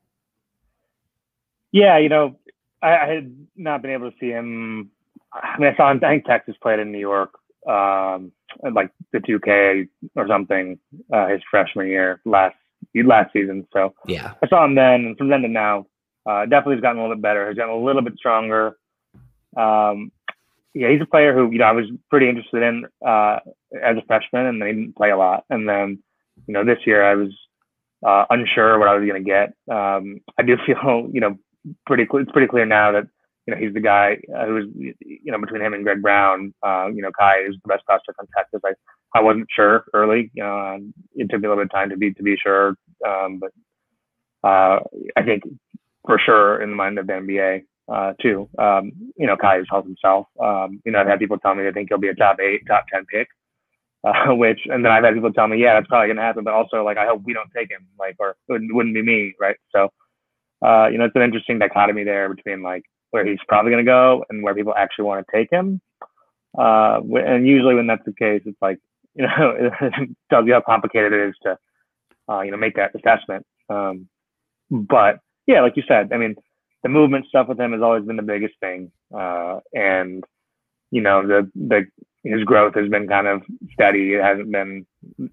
Yeah you know i, I had not been able to see him. I mean i saw him i think texas played in new york um like the 2k or something uh, his freshman year last last season. So yeah. I saw him then and from then to now uh, definitely has gotten a little bit better has gotten a little bit stronger. Um, yeah, he's a player who you know I was pretty interested in uh, as a freshman, and then he didn't play a lot. And then you know this year I was uh, unsure what I was going to get. Um, I do feel you know pretty it's pretty clear now that you know he's the guy uh, who was you know between him and Greg Brown. Uh, you know Kai is the best prospect on Texas. I I wasn't sure early. You know um, it took me a little bit of time to be to be sure, um, but uh, I think for sure in the mind of the NBA uh, too. Um, you know, Kai has himself. Um, you know, I've had people tell me they think he'll be a top eight, top 10 pick, uh, which, and then I've had people tell me, yeah, that's probably to happen, but also like, I hope we don't take him, like, or it wouldn't, be me. Right. So, uh, you know, it's an interesting dichotomy there between like where he's probably to go and where people actually want to take him. Uh, and usually when that's the case, it's like, you know, it tells you how complicated it is to, uh, you know, make that assessment. Um, but yeah, like you said, I mean, the movement stuff with him has always been the biggest thing. Uh, and you know, the the his growth has been kind of steady. It hasn't been.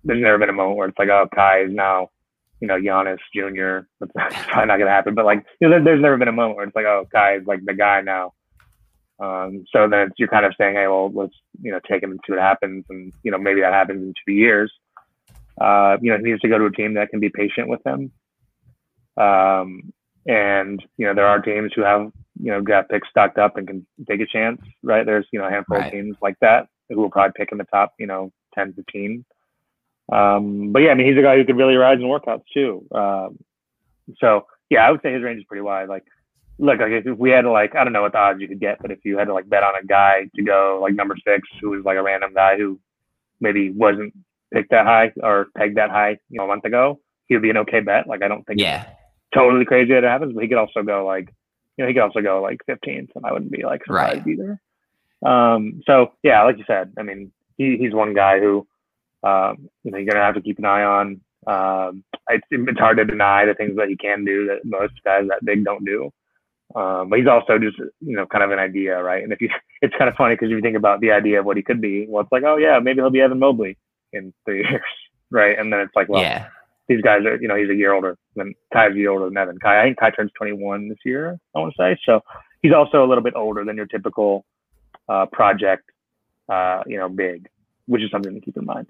There's never been a moment where it's like, oh, Kai is now, you know, Giannis Jr. That's probably not gonna happen. But like, you know, there, there's never been a moment where it's like, oh, Kai is like the guy now. Um, so then you're kind of saying, hey, well, let's you know take him and see what happens, and you know maybe that happens in two years. Uh, you know, he needs to go to a team that can be patient with him. Um, and you know, there are teams who have you know got picks stocked up and can take a chance, right? There's you know a handful right. of teams like that who will probably pick in the top, you know, 10, 15. Um, but yeah, I mean, he's a guy who could really rise in workouts too. Um, so yeah, I would say his range is pretty wide. Like, look, like if we had to like, I don't know what the odds you could get, but if you had to like bet on a guy to go like number six, who was like a random guy who maybe wasn't picked that high or pegged that high, you know, a month ago, he would be an okay bet. Like, I don't think yeah totally crazy that it happens, but he could also go like, you know, he could also go like 15th, and I wouldn't be like surprised right. either. Um, so yeah, like you said, I mean, he, he's one guy who, um, you know, you're gonna have to keep an eye on. Um, it's, it's hard to deny the things that he can do that most guys that big don't do. Um, but he's also just, you know, kind of an idea, right? And if you, it's kind of funny because if you think about the idea of what he could be, well, it's like, oh yeah, maybe he'll be Evan Mobley in three years, right? And then it's like, well, yeah these guys are, you know, he's a year older than Kai's a year older than Evan. Kai, I think Kai turns 21 this year, I want to say. So he's also a little bit older than your typical uh, project, uh, you know, big, which is something to keep in mind.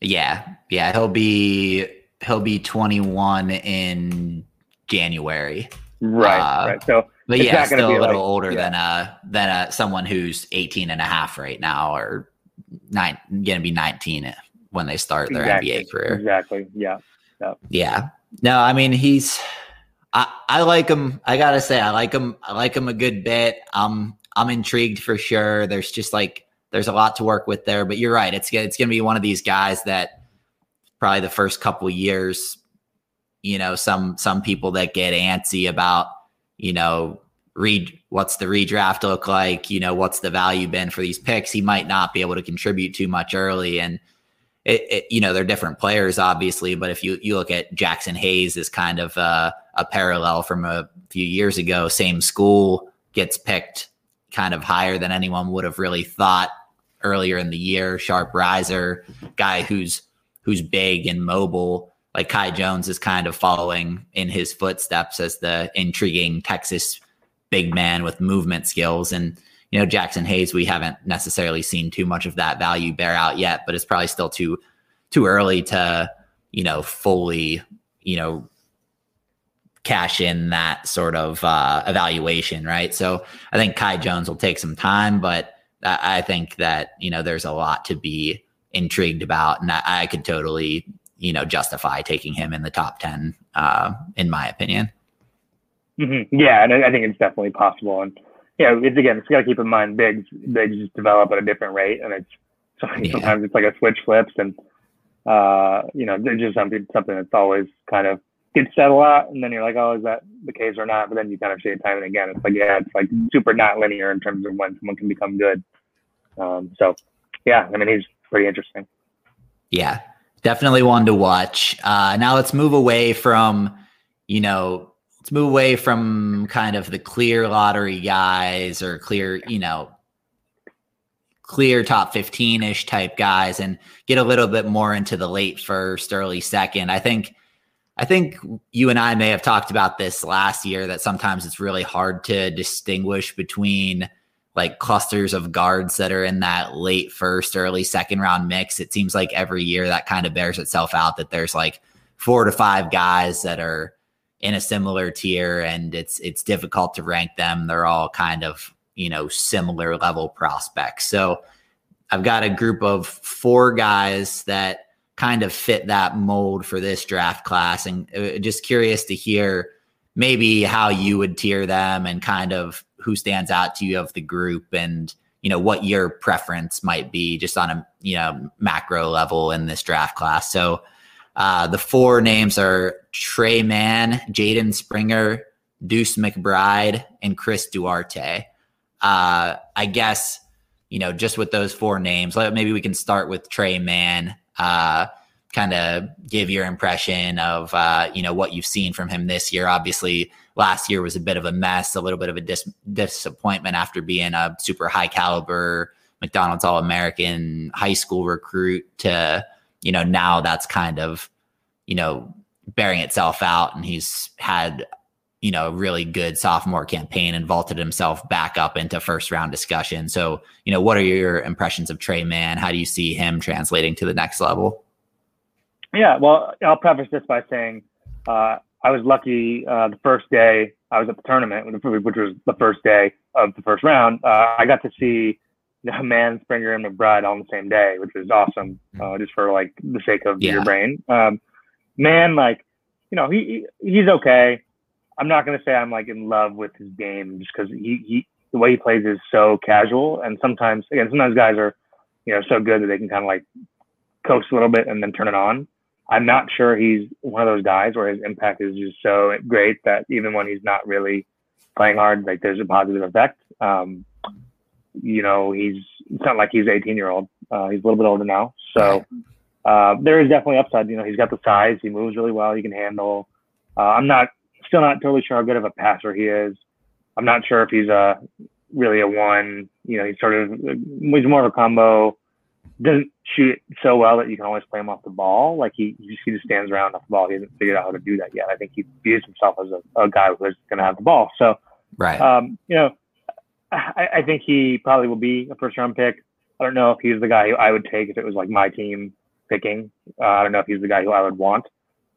Yeah, yeah, he'll be he'll be 21 in January. Right, uh, right. So, but yeah, still a little like, older yeah. than uh than uh someone who's 18 and a half right now, or nine, gonna be 19 when they start their exactly. NBA career. Exactly. Yeah. Yeah. No, I mean he's I, I like him. I gotta say, I like him. I like him a good bit. Um, I'm intrigued for sure. There's just like there's a lot to work with there. But you're right. It's it's gonna be one of these guys that probably the first couple years, you know, some some people that get antsy about, you know, read what's the redraft look like, you know, what's the value been for these picks. He might not be able to contribute too much early and it, it, you know, they're different players, obviously, but if you, you look at Jaxson Hayes as kind of a, a parallel from a few years ago, same school, gets picked kind of higher than anyone would have really thought earlier in the year. Sharp riser, guy who's who's big and mobile. Like Kai Jones is kind of following in his footsteps as the intriguing Texas big man with movement skills. And you know, Jaxson Hayes, we haven't necessarily seen too much of that value bear out yet, but it's probably still too too early to, you know, fully, you know, cash in that sort of uh, evaluation, right? So I think Kai Jones will take some time, but I, I think that you know there's a lot to be intrigued about, and I, I could totally, you know, justify taking him in the top ten, uh, in my opinion. Mm-hmm. Yeah, and I think it's definitely possible, and yeah, it's again, it's got to keep in mind bigs bigs just develop at a different rate, and it's yeah. sometimes it's like a switch flips, and uh, you know, there's just something something that's always kind of gets said a lot, and then you're like, oh, is that the case or not, but then you kind of see it time and again. It's like, yeah, it's like super not linear in terms of when someone can become good. Um, so, yeah, I mean, he's pretty interesting. Yeah, definitely one to watch. Uh, now let's move away from, you know, let's move away from kind of the clear lottery guys or clear, you know, clear top 15 ish type guys and get a little bit more into the late first, early second. I think I think you and I may have talked about this last year that sometimes it's really hard to distinguish between like clusters of guards that are in that late first, early second round mix. It seems like every year that kind of bears itself out that there's like four to five guys that are in a similar tier and it's it's difficult to rank them. They're all kind of, you know, similar level prospects. So I've got a group of four guys that kind of fit that mold for this draft class. And uh, just curious to hear maybe how you would tier them and kind of who stands out to you of the group and you know what your preference might be just on a you know macro level in this draft class. So uh, the four names are Tre Mann, Jaden Springer, Deuce McBride, and Chris Duarte. Uh, I guess you know just with those four names, maybe we can start with Tre Mann uh, kind of give your impression of uh, you know what you've seen from him this year. Obviously, last year was a bit of a mess, a little bit of a dis- disappointment after being a super high caliber McDonald's All American high school recruit to you know now that's kind of you know bearing itself out, and he's had you know, a really good sophomore campaign and vaulted himself back up into first round discussion. So, you know, what are your impressions of Tre Mann? How do you see him translating to the next level? Yeah, well, I'll preface this by saying uh, I was lucky uh, the first day I was at the tournament, which was the first day of the first round. Uh, I got to see the Mann, Springer, and McBride on the same day, which was awesome, mm-hmm. uh, just for like the sake of yeah. your brain. Um, man, like, you know, he he's okay. I'm not gonna say I'm like in love with his game just because he, he the way he plays is so casual, and sometimes again sometimes guys are you know so good that they can kind of like coast a little bit and then turn it on. I'm not sure he's one of those guys where his impact is just so great that even when he's not really playing hard, like there's a positive effect. Um, you know, he's it's not like he's 18 year old. Uh, he's a little bit older now, so uh, there is definitely upside. You know, he's got the size, he moves really well, he can handle. Uh, I'm not still not totally sure how good of a passer he is. I'm not sure if he's a really a one. You know, he's sort of he's more of a combo. Doesn't shoot so well that you can always play him off the ball. Like he, he just, he just stands around off the ball. He hasn't figured out how to do that yet. I think he views himself as a, a guy who's going to have the ball. So, right. Um, you know, I, I think he probably will be a first round pick. I don't know if he's the guy who I would take if it was like my team picking. Uh, I don't know if he's the guy who I would want.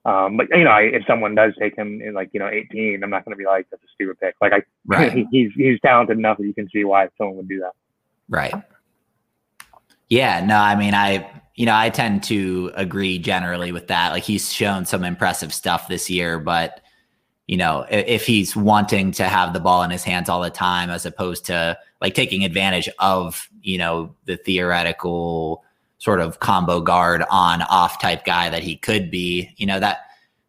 Um, but you know, I, if someone does take him in like you know 18, I'm not going to be like that's a stupid pick. Like I, right. he's he's talented enough that you can see why someone would do that. Right. Yeah. No, I mean, I you know I tend to agree generally with that. Like he's shown some impressive stuff this year, but you know if, he's wanting to have the ball in his hands all the time, as opposed to like taking advantage of you know the theoretical sort of combo guard on off type guy that he could be, you know, that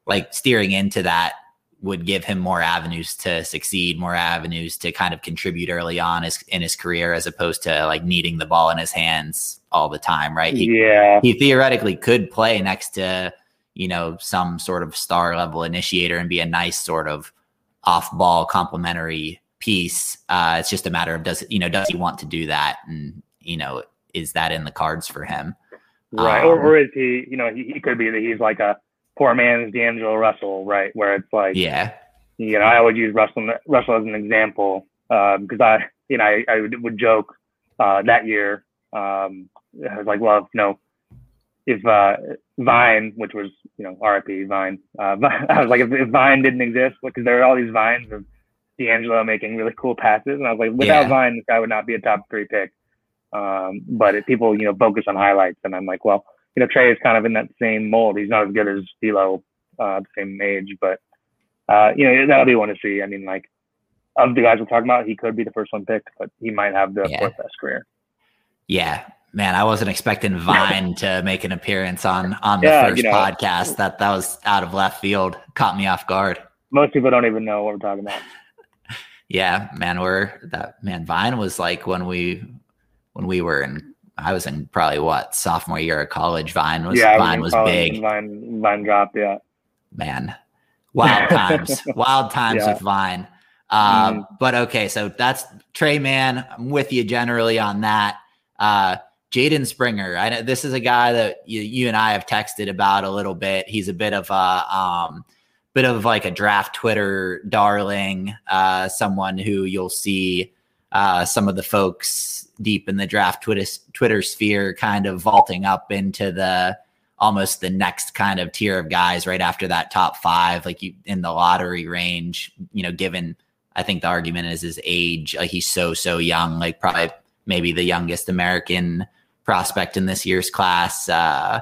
like steering into that would give him more avenues to succeed, more avenues to kind of contribute early on his, in his career, as opposed to like needing the ball in his hands all the time, right? He, yeah. He theoretically could play next to, you know, some sort of star level initiator and be a nice sort of off ball complementary piece. Uh, it's just a matter of does, you know, does he want to do that? And, you know, is that in the cards for him? Right. Um, or, or is he, you know, he, he could be that he's like a poor man's D'Angelo Russell, right? Where it's like, yeah, you know, I would use Russell, Russell as an example because um, I, you know, I, I would, would joke uh, that year. Um, I was like, well, you know, if uh, Vine, which was, you know, RIP Vine, uh, I was like, if, if Vine didn't exist, because there are all these vines of D'Angelo making really cool passes, and I was like, without yeah. Vine, this guy would not be a top three pick. Um, but if people, you know, focus on highlights, and I'm like, well, you know, Tre is kind of in that same mold. He's not as good as D'Lo, uh, the same age, but uh, you know, that'll be one to see. I mean, like of the guys we're talking about, he could be the first one picked, but he might have the yeah. fourth best career. Yeah, man, I wasn't expecting Vine to make an appearance on on the yeah, first you know, podcast. That that was out of left field. Caught me off guard. most people don't even know what we're talking about. Yeah, man, we're that man. Vine was like when we when we were in. I was in probably what sophomore year of college. Vine was yeah, Vine was, big. Vine Vine dropped. Yeah, man, wild times, wild times yeah. with Vine. Uh, mm. But okay, so that's Tre Mann. I'm with you generally on that. Uh, Jaden Springer. I know this is a guy that you, you and I have texted about a little bit. He's a bit of a um, bit of like a draft Twitter darling, uh, someone who you'll see uh, some of the folks deep in the draft Twitter Twitter sphere kind of vaulting up into the almost the next kind of tier of guys right after that top five, like you in the lottery range. You know, given I think the argument is his age, like he's so so young, like probably maybe the youngest American prospect in this year's class. Uh,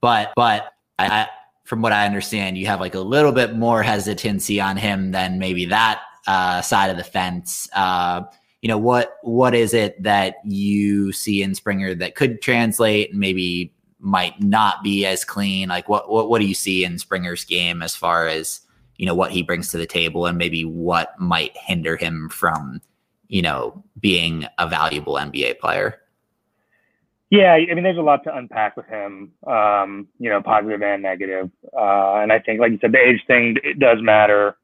but but I, from what I understand, you have like a little bit more hesitancy on him than maybe that uh, side of the fence. Uh, you know what what is it that you see in Springer that could translate and maybe might not be as clean? Like what what what do you see in Springer's game as far as you know what he brings to the table and maybe what might hinder him from you know being a valuable NBA player? Yeah, I mean, there's a lot to unpack with him, um, you know, positive and negative. Uh, and I think, like you said, the age thing it does matter.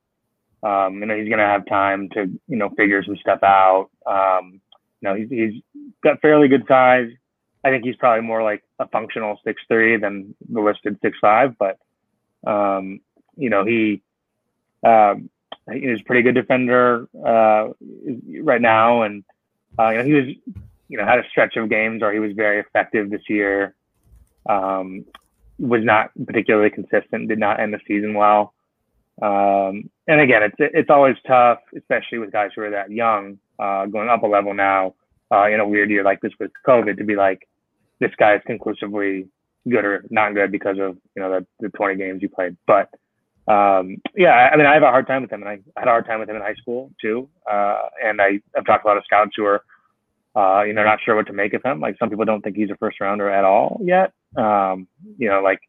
Um, you know, he's going to have time to, you know, figure some stuff out. Um, you know, he's, he's got fairly good size. I think he's probably more like a functional six three than the listed six five. But, um, you know, he um, he's a pretty good defender uh, right now, and uh, you know, he was you know, had a stretch of games where he was very effective this year. Um, was not particularly consistent. Did not end the season well. Um, and again, it's it's always tough, especially with guys who are that young, uh, going up a level now uh, in a weird year like this with COVID, to be like, this guy is conclusively good or not good because of you know the, the 20 games you played. But um, yeah, I mean, I have a hard time with him, and I had a hard time with him in high school too. Uh, and I, I've talked to a lot of scouts who are uh, you know, not sure what to make of him. Like some people don't think he's a first rounder at all yet. Um, you know, like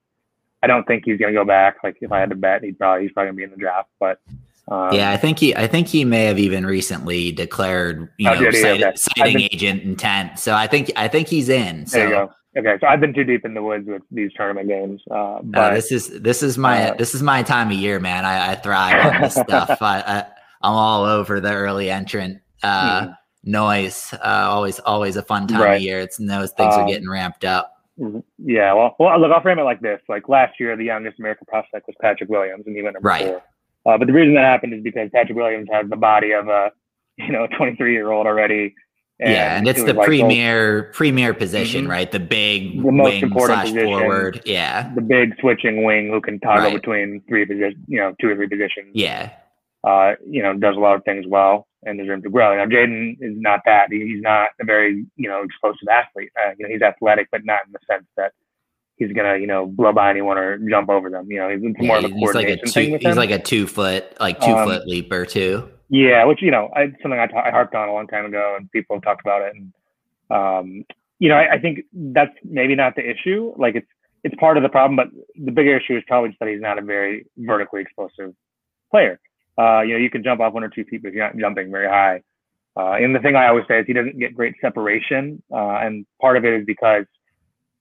I don't think he's going to go back. Like if I had to bet, he'd probably he's probably going to be in the draft. But um, yeah, I think he I think he may have even recently declared you oh, know citing, okay. citing been, agent intent. So I think I think he's in. So. There you go. Okay, so I've been too deep in the woods with these tournament games. Uh, but, no, this is this is my uh, this is my time of year, man. I, I thrive on this stuff. I, I, am all over the early entrant. Uh, hmm noise. Uh, always, always a fun time right. of year. It's those things um, are getting ramped up. Yeah, well, well, look, I'll frame it like this: like last year, the youngest American prospect was Patrick Williams, and he went number right. four. Uh, but the reason that happened is because Patrick Williams has the body of a, you know, 23 year old already. And yeah, and it's it the premier like, premier position, mm-hmm. right? The big the most important position, forward. Yeah, the big switching wing who can toggle right. between three positions, you know, two or three positions. Yeah, uh, you know, does a lot of things well and there's room to grow. Now, Jaden is not that. He's not a very, you know, explosive athlete. Uh, you know, he's athletic, but not in the sense that he's gonna, you know, blow by anyone or jump over them. You know, he's more yeah, of a coordination like a two, thing with He's him. like a two foot, like two um, foot leaper too. Yeah, which you know, I, something I, ta- I harped on a long time ago, and people have talked about it. And um, you know, I, I think that's maybe not the issue. Like it's it's part of the problem, but the bigger issue is probably just that he's not a very vertically explosive player. Uh, you know, you can jump off one or two feet, but you're not jumping very high. Uh, and the thing I always say is he doesn't get great separation, uh, and part of it is because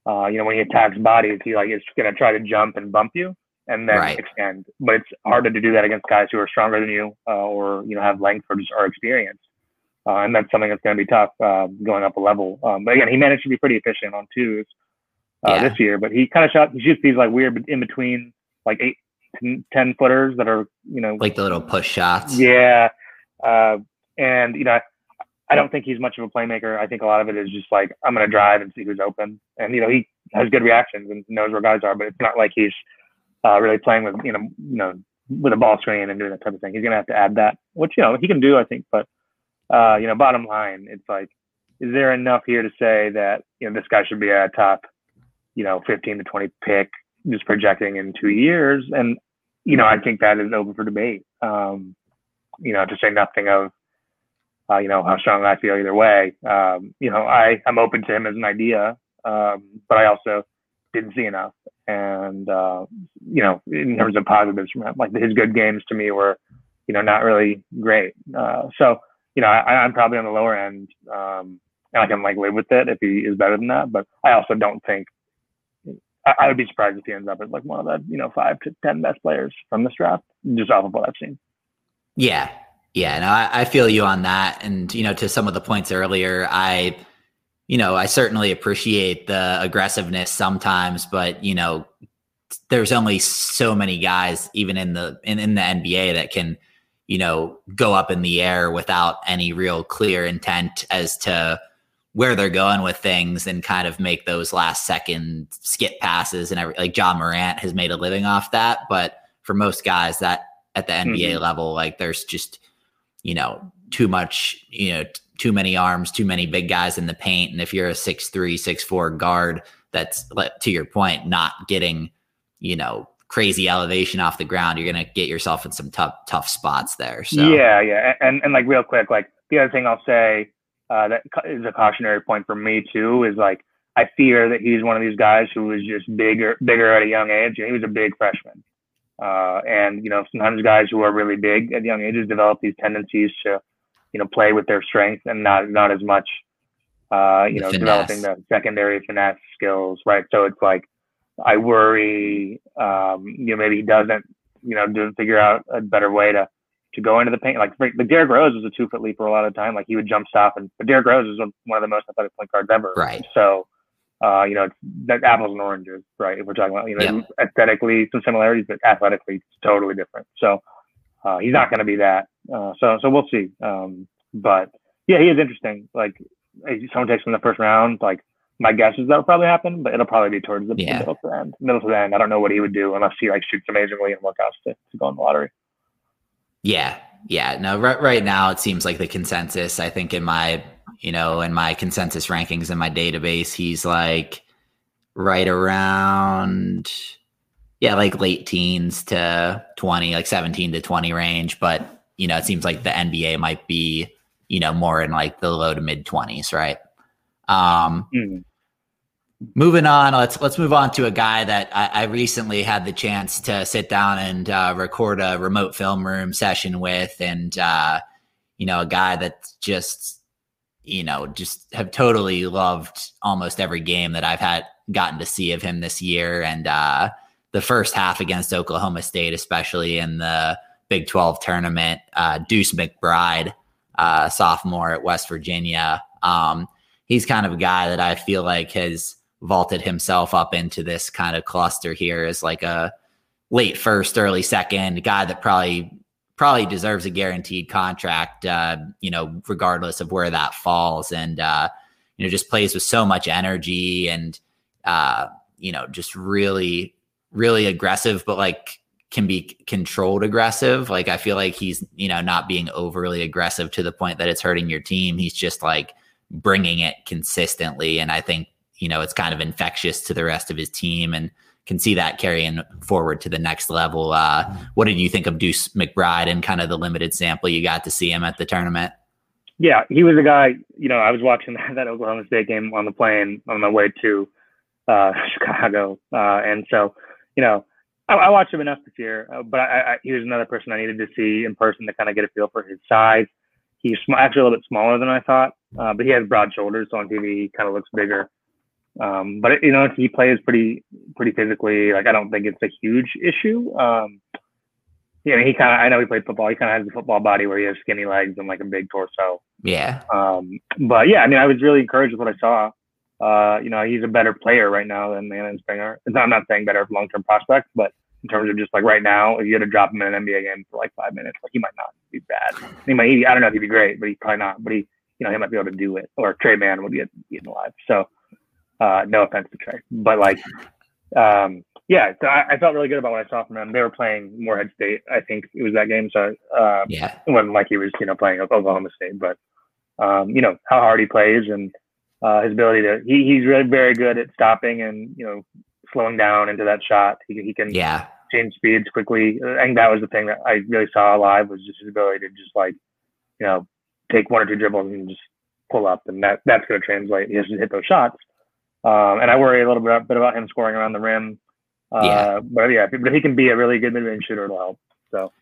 uh, you know when he attacks bodies, he like is going to try to jump and bump you and then right. extend. But it's harder to do that against guys who are stronger than you uh, or you know have length or just are experienced. Uh, and that's something that's going to be tough uh, going up a level. Um, but again, he managed to be pretty efficient on twos yeah. this year. But he kind of shot he shoots these like weird in between like eight 10 footers that are, you know, like the little push shots. Yeah. Uh, and, you know, I don't think he's much of a playmaker. I think a lot of it is just like, I'm going to drive and see who's open. And, you know, he has good reactions and knows where guys are, but it's not like he's uh, really playing with, you know, you know, with a ball screen and doing that type of thing. He's going to have to add that, which, you know, he can do, I think. But, uh, you know, bottom line, it's like, is there enough here to say that, you know, this guy should be a top, you know, 15 to 20 pick just projecting in two years? And you know, I think that is open for debate. Um, you know, to say nothing of, uh, you know, how strong I feel either way. Um, you know, I I'm open to him as an idea, um, but I also didn't see enough. and uh, you know, in terms of positives from him, like his good games to me were, you know, not really great. Uh, so you know, I, I'm probably on the lower end, um, and I can like live with it if he is better than that. But I also don't think I, I would be surprised if he ends up as like one of the you know five to ten best players from this draft, just off of what I've seen. Yeah, yeah, no, I, I feel you on that. And, you know, to some of the points earlier, I, you know, I certainly appreciate the aggressiveness sometimes, but, you know, there's only so many guys, even in the in, in the NBA, that can, you know, go up in the air without any real clear intent as to where they're going with things and kind of make those last second skip passes and every like Ja Morant has made a living off that. But for most guys that at the NBA mm-hmm. level, like there's just you know, too much, you know, t- too many arms, too many big guys in the paint. And if you're a six three, six four guard, that's to your point, not getting, you know, crazy elevation off the ground, you're gonna get yourself in some tough tough spots there. So yeah, yeah, and and like real quick, like the other thing I'll say uh, that is a cautionary point for me too is like I fear that he's one of these guys who was just bigger bigger at a young age. He was a big freshman. Uh, and you know, sometimes guys who are really big at young ages develop these tendencies to, you know, play with their strength and not not as much, uh, you know, finesse. developing the secondary finesse skills, right? So it's like, I worry, um, you know, maybe he doesn't, you know, doesn't figure out a better way to to go into the paint. Like like Derrick Rose was a two foot leaper a lot of the time. Like he would jump stop, and but Derrick Rose is one of the most athletic point guards ever. Right. So uh, you know, that apples and oranges, right? If we're talking about, you know, yeah. aesthetically some similarities, but athletically it's totally different. So uh, he's not going to be that. Uh, so so we'll see. Um, but yeah, he is interesting. Like someone takes him in the first round, like my guess is that'll probably happen, but it'll probably be towards the yeah. middle to the end. Middle to the end. I don't know what he would do unless he like shoots amazingly and workouts to, to go in the lottery. Yeah, yeah. No, right right now it seems like the consensus. I think in my you know, in my consensus rankings in my database, he's like right around, yeah, like late teens to 20, like 17 to 20 range. But, you know, it seems like the NBA might be, you know, more in like the low to mid 20s, right? Um, mm. Moving on, let's let's move on to a guy that I, I recently had the chance to sit down and uh, record a remote film room session with, and uh, you know, a guy that's just you know, just have totally loved almost every game that I've had gotten to see of him this year. And uh, the first half against Oklahoma State, especially in the Big 12 tournament, uh, Deuce McBride, uh, sophomore at West Virginia. Um, he's kind of a guy that I feel like has vaulted himself up into this kind of cluster here as like a late first, early second guy that probably probably deserves a guaranteed contract, uh, you know, regardless of where that falls. And, uh, you know, just plays with so much energy and, uh, you know, just really, really aggressive, but like can be controlled aggressive. Like I feel like he's, you know, not being overly aggressive to the point that it's hurting your team. He's just like bringing it consistently. And I think, you know, it's kind of infectious to the rest of his team. And, can see that carrying forward to the next level. Uh, what did you think of Deuce McBride and kind of the limited sample you got to see him at the tournament? Yeah, he was a guy. You know, I was watching that, Oklahoma State game on the plane on my way to uh, Chicago, uh, and so you know, I, I watched him enough this year. Uh, but I, I, he was another person I needed to see in person to kind of get a feel for his size. He's sm- actually a little bit smaller than I thought, uh, but he has broad shoulders, so on TV he kind of looks bigger. Um, but you know, he plays pretty pretty physically. Like I don't think it's a huge issue. Um, you know, he kind of I know he played football. He kind of has a football body where he has skinny legs and like a big torso. Yeah. Um, but yeah, I mean, I was really encouraged with what I saw. Uh, you know, he's a better player right now than Alan Springer. I'm not saying better long term prospect, but in terms of just like right now, if you had to drop him in an NBA game for like five minutes, like he might not be bad. He might, he, I don't know if he'd be great, but he's probably not. But he, you know, he might be able to do it. Or Tre Mann would get eaten alive. So uh, no offense to Tre, but like, um, yeah, so I, I, felt really good about what I saw from them. They were playing Morehead State, I think it was that game. So uh, yeah, it wasn't like he was you know playing Oklahoma State, but um, you know how hard he plays and uh, his ability to he, he's really very good at stopping and you know slowing down into that shot. He, he can yeah change speeds quickly. I think that was the thing that I really saw live was just his ability to just like you know take one or two dribbles and just pull up, and that that's going to translate. He has to hit those shots. Um, and I worry a little bit, bit about him scoring around the rim. Uh, yeah. But yeah, but he can be a really good mid range shooter, it'll help. So.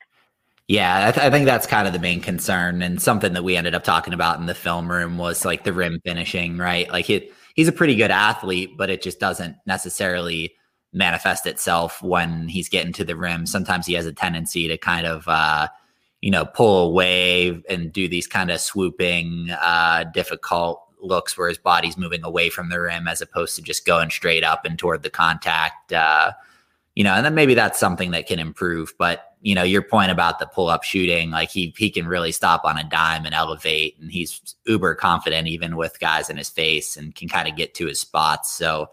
Yeah, I, th- I, think that's kind of the main concern, and something that we ended up talking about in the film room was like the rim finishing, right? Like he he's a pretty good athlete, but it just doesn't necessarily manifest itself when he's getting to the rim. Sometimes he has a tendency to kind of uh, you know pull away and do these kind of swooping, uh, difficult looks where his body's moving away from the rim as opposed to just going straight up and toward the contact. Uh, you know, and then maybe that's something that can improve. But you know, your point about the pull up shooting, like he he can really stop on a dime and elevate, and he's uber confident even with guys in his face and can kind of get to his spots. So,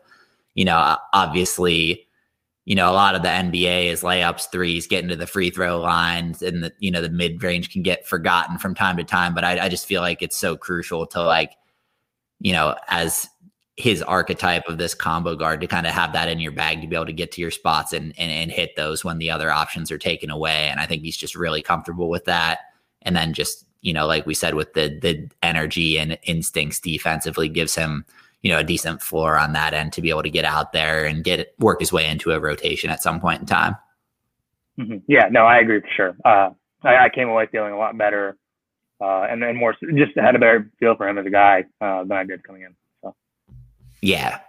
you know, obviously, you know, a lot of the NBA is layups, threes, getting to the free throw lines, and the you know the mid range can get forgotten from time to time. But I, I just feel like it's so crucial to like you know, as his archetype of this combo guard to kind of have that in your bag to be able to get to your spots and, and, and hit those when the other options are taken away. And I think he's just really comfortable with that. And then just, you know, like we said, with the the energy and instincts defensively gives him, you know, a decent floor on that end to be able to get out there and get work his way into a rotation at some point in time. Mm-hmm. Yeah, no, I agree for sure. Uh, I, I, came away feeling a lot better uh, and then more just had a better feel for him as a guy uh, than I did coming in. So. Yeah,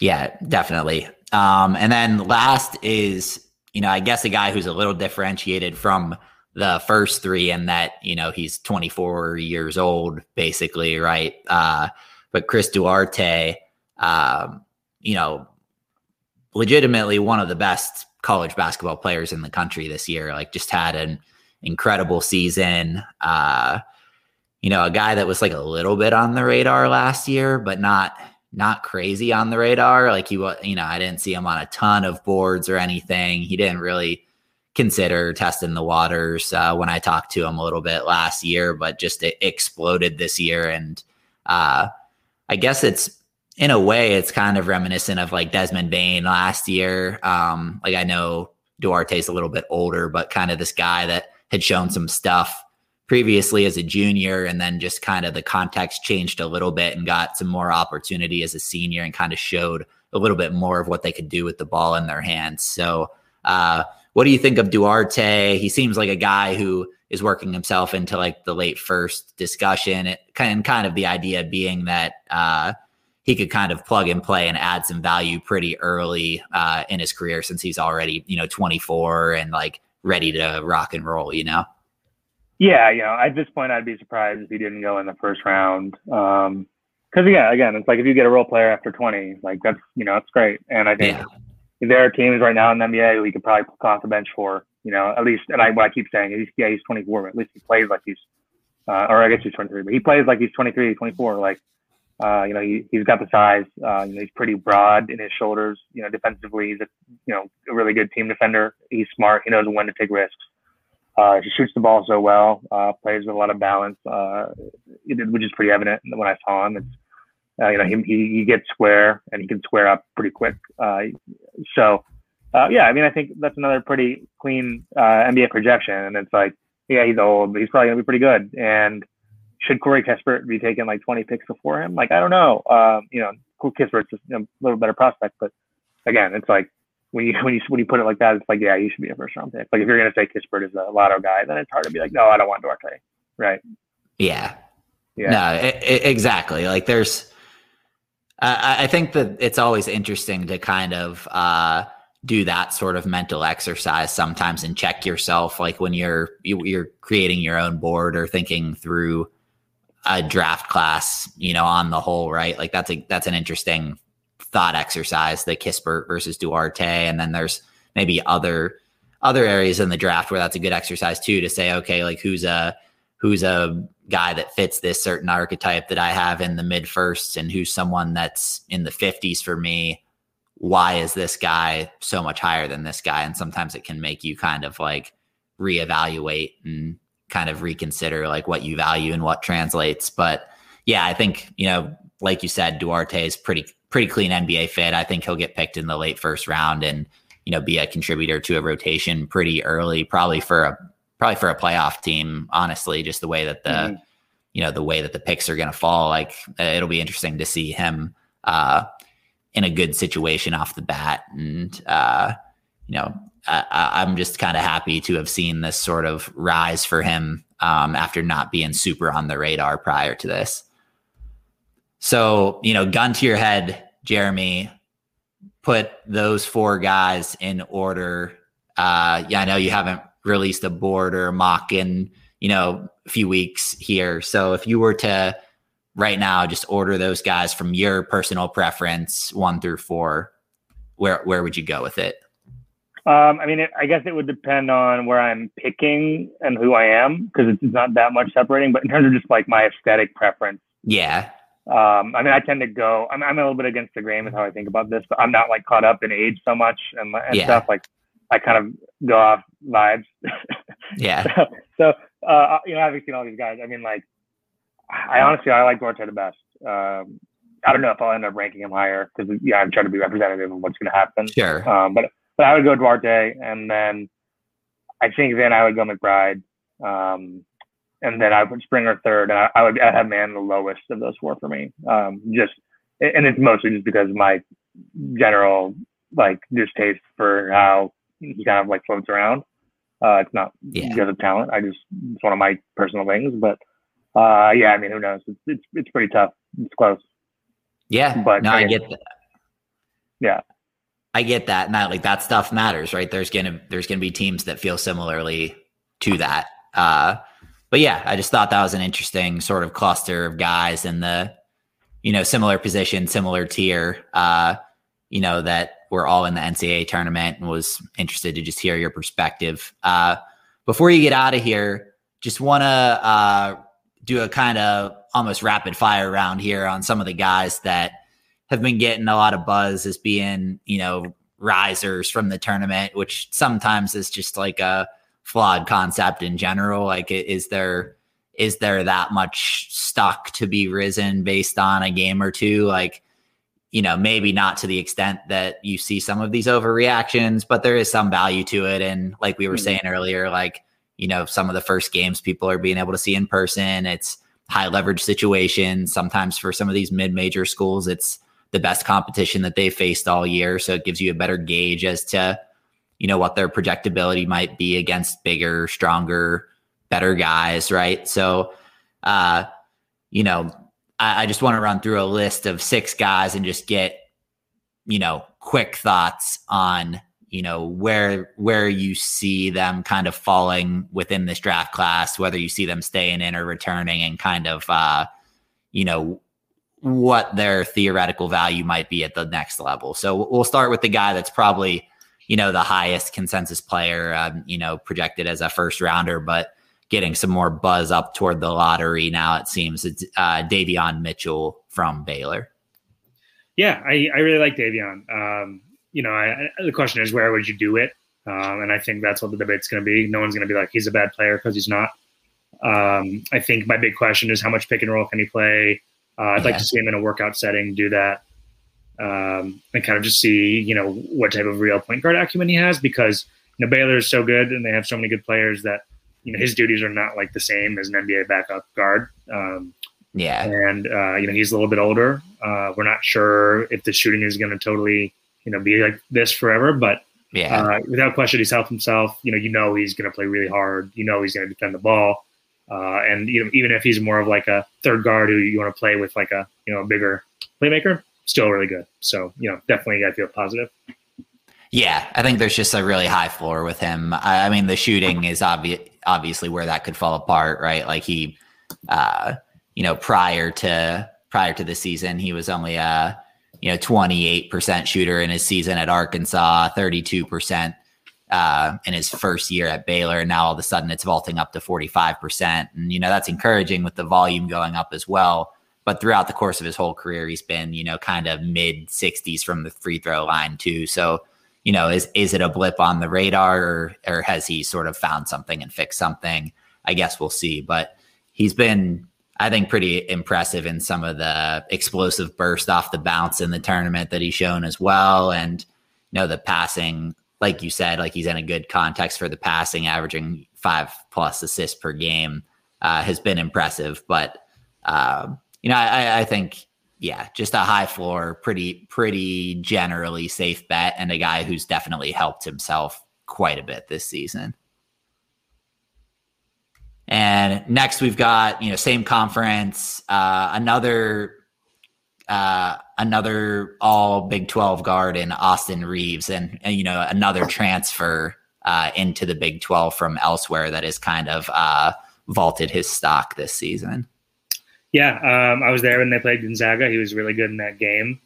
yeah, definitely. Um, and then last is you know I guess a guy who's a little differentiated from the first three in that you know he's 24 years old basically, right? Uh, but Chris Duarte, um, you know, legitimately one of the best college basketball players in the country this year. Like just had an incredible season. Uh, you know, a guy that was like a little bit on the radar last year, but not not crazy on the radar. Like he was, you know, I didn't see him on a ton of boards or anything. He didn't really consider testing the waters uh, when I talked to him a little bit last year, but just it exploded this year. And uh, I guess it's in a way, it's kind of reminiscent of like Desmond Bane last year. Um, like I know Duarte's a little bit older, but kind of this guy that had shown some stuff previously as a junior and then just kind of the context changed a little bit and got some more opportunity as a senior and kind of showed a little bit more of what they could do with the ball in their hands. So, uh, what do you think of Duarte? He seems like a guy who is working himself into like the late first discussion. It kind kind of the idea being that uh, he could kind of plug and play and add some value pretty early uh, in his career since he's already you know 24 and like ready to rock and roll. You know. Yeah, you know, at this point, I'd be surprised if he didn't go in the first round. Um, because yeah, again, it's like if you get a role player after 20, like that's you know, it's great. And I think yeah. there are teams right now in the NBA who he could probably put off the bench for. You know, at least, and I what I keep saying is, yeah, he's 24, but at least he plays like he's, uh, or I guess he's 23, but he plays like he's 23, 24. Like, uh, you know, he he's got the size. Uh, you know, he's pretty broad in his shoulders. You know, defensively, he's a you know a really good team defender. He's smart. He knows when to take risks. Uh, he shoots the ball so well, uh, plays with a lot of balance, uh, which is pretty evident when I saw him. It's, uh, you know, he, he, he, gets square and he can square up pretty quick. Uh, so, uh, yeah, I mean, I think that's another pretty clean NBA projection. And it's like, yeah, he's old, but he's probably going to be pretty good. And should Corey Kispert be taking like 20 picks before him? Like, I don't know. Um, you know, Kispert's a little better prospect, but again, it's like when you when you when you put it like that, it's like yeah, you should be a first round pick. Like if you're gonna say Kispert is a lotto guy, then it's hard to be like, no, I don't want Duarte, right? Yeah, yeah, no, it, it, exactly. Like there's, I, I think that it's always interesting to kind of uh, do that sort of mental exercise sometimes and check yourself, like when you're you, you're creating your own board or thinking through a draft class, you know, on the whole, right? Like that's a that's an interesting thought exercise, the Kispert versus Duarte, and then there's maybe other other areas in the draft where that's a good exercise too to say, okay, like who's a who's a guy that fits this certain archetype that I have in the mid firsts, and who's someone that's in the fifties for me. Why is this guy so much higher than this guy? And sometimes it can make you kind of like reevaluate and kind of reconsider like what you value and what translates. But yeah, I think, you know, like you said, Duarte is pretty pretty clean NBA fit. I think he'll get picked in the late first round and you know be a contributor to a rotation pretty early, probably for a probably for a playoff team. Honestly, just the way that the mm-hmm. you know the way that the picks are going to fall, like uh, it'll be interesting to see him uh, in a good situation off the bat and uh, you know, I, am just kind of happy to have seen this sort of rise for him um, after not being super on the radar prior to this. So, you know, gun to your head, Jeremy, put those four guys in order. Uh, yeah, I know you haven't released a board or a mock in, you know, a few weeks here. So if you were to right now just order those guys from your personal preference, one through four, where where would you go with it? Um, I mean, it, I guess it would depend on where I'm picking and who I am because it's not that much separating. But in terms of just like my aesthetic preference, yeah. Um, I mean, I tend to go. I'm, I'm a little bit against the grain with how I think about this, but I'm not like caught up in age so much and, and yeah. stuff. Like, I kind of go off vibes. yeah. so, so uh, you know, having seen all these guys, I mean, like, I honestly I like Duarte the best. Um, I don't know if I'll end up ranking him higher because yeah, I'm trying to be representative of what's going to happen. Sure. Um, but but I would go Duarte, and then I think then I would go McBride, um, and then I would put Springer third, and I, I would I have Mann the lowest of those four for me. Um, just and it's mostly just because my general like distaste for how he kind of like floats around. Uh, it's not yeah. because of talent. I just it's one of my personal things, but uh, yeah, I mean, who knows? It's it's it's pretty tough. It's close. Yeah, but no, I, I get that. Yeah, I get that, and that like that stuff matters, right? There's gonna there's gonna be teams that feel similarly to that. Uh, but yeah, I just thought that was an interesting sort of cluster of guys in the you know similar position, similar tier. Uh, you know that we're all in the NCAA tournament, and was interested to just hear your perspective. Uh, before you get out of here, just want to uh, do a kind of almost rapid fire round here on some of the guys that have been getting a lot of buzz as being, you know, risers from the tournament, which sometimes is just like a flawed concept in general. Like, is there is there that much stock to be risen based on a game or two? Like, you know, maybe not to the extent that you see some of these overreactions, but there is some value to it. And like we were mm-hmm. saying earlier, like you know, some of the first games people are being able to see in person. It's high leverage situations. Sometimes for some of these mid major schools, it's the best competition that they faced all year. So it gives you a better gauge as to, you know, what their projectability might be against bigger, stronger, better guys, right? So, uh, you know, I, I just want to run through a list of six guys and just get, you know, quick thoughts on you know where where you see them kind of falling within this draft class whether you see them staying in or returning and kind of uh you know what their theoretical value might be at the next level so we'll start with the guy that's probably you know the highest consensus player um, you know projected as a first rounder but getting some more buzz up toward the lottery now it seems it's uh davion mitchell from baylor yeah i, I really like davion um you know, I, the question is where would you do it? Um, and I think that's what the debate's going to be. No one's going to be like he's a bad player because he's not. Um, I think my big question is how much pick and roll can he play? Uh, I'd yeah. like to see him in a workout setting do that, um, and kind of just see you know what type of real point guard acumen he has because you know Baylor is so good and they have so many good players that you know his duties are not like the same as an NBA backup guard. Um, yeah, and uh, you know he's a little bit older. Uh, we're not sure if the shooting is going to totally you know be like this forever. But yeah, uh, without question, he's helped himself. You know, you know he's going to play really hard. You know he's going to defend the ball. Uh, and you know, even if he's more of like a third guard who you want to play with like a you know a bigger playmaker, still really good. So you know, definitely I feel positive. Yeah, I think there's just a really high floor with him. I, I mean, the shooting is obvious, obviously where that could fall apart, right? Like he, uh, you know, prior to prior to the season, he was only a you know, 28% shooter in his season at Arkansas, 32% uh, in his first year at Baylor. And now all of a sudden it's vaulting up to 45%. And, you know, that's encouraging with the volume going up as well. But throughout the course of his whole career, he's been, you know, kind of mid 60s from the free throw line, too. So, you know, is is it a blip on the radar or or has he sort of found something and fixed something? I guess we'll see. But he's been I think pretty impressive in some of the explosive burst off the bounce in the tournament that he's shown as well. And you know, the passing, like you said, like he's in a good context for the passing, averaging five plus assists per game, uh, has been impressive. But uh, you know, I, I think yeah, just a high floor, pretty pretty generally safe bet, and a guy who's definitely helped himself quite a bit this season. And next we've got you know same conference, uh, another uh, another all Big Twelve guard in Austin Reaves, and, and you know another transfer uh, into the Big Twelve from elsewhere that has kind of uh, vaulted his stock this season. Yeah, um, I was there when they played Gonzaga. He was really good in that game.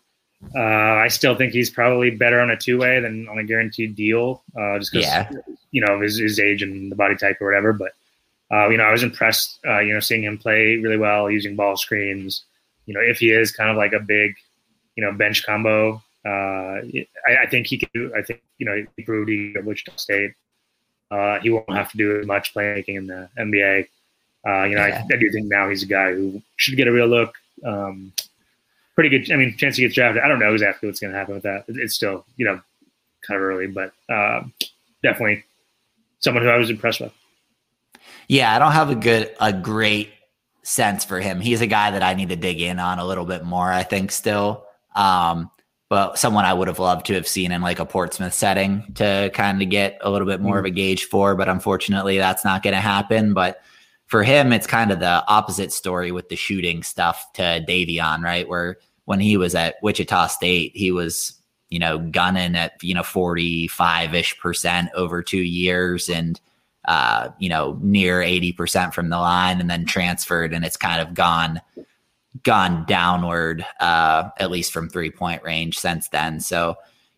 Uh, I still think he's probably better on a two way than on a guaranteed deal, uh, just because yeah. you know his, his age and the body type or whatever. But uh, you know, I was impressed. Uh, you know, seeing him play really well using ball screens. You know, if he is kind of like a big, you know, bench combo, uh, I, I, think he can. Do, I think you know he proved he at Wichita State. Uh, he won't have to do as much playmaking in the NBA. Uh, you know, yeah. I, I, do think now he's a guy who should get a real look. Um, pretty good. I mean, chance he gets drafted. I don't know exactly what's going to happen with that. It's still, you know, kind of early, but uh, definitely someone who I was impressed with. Yeah, I don't have a good, a great sense for him. He's a guy that I need to dig in on a little bit more. I think still, um, but someone I would have loved to have seen in like a Portsmouth setting to kind of get a little bit more mm. of a gauge for. But unfortunately, that's not going to happen. But for him, it's kind of the opposite story with the shooting stuff to Davion, right? Where when he was at Wichita State, he was you know gunning at you know 45 ish percent over two years and uh, you know, near 80% from the line and then transferred and it's kind of gone gone downward uh, at least from three point range since then. So,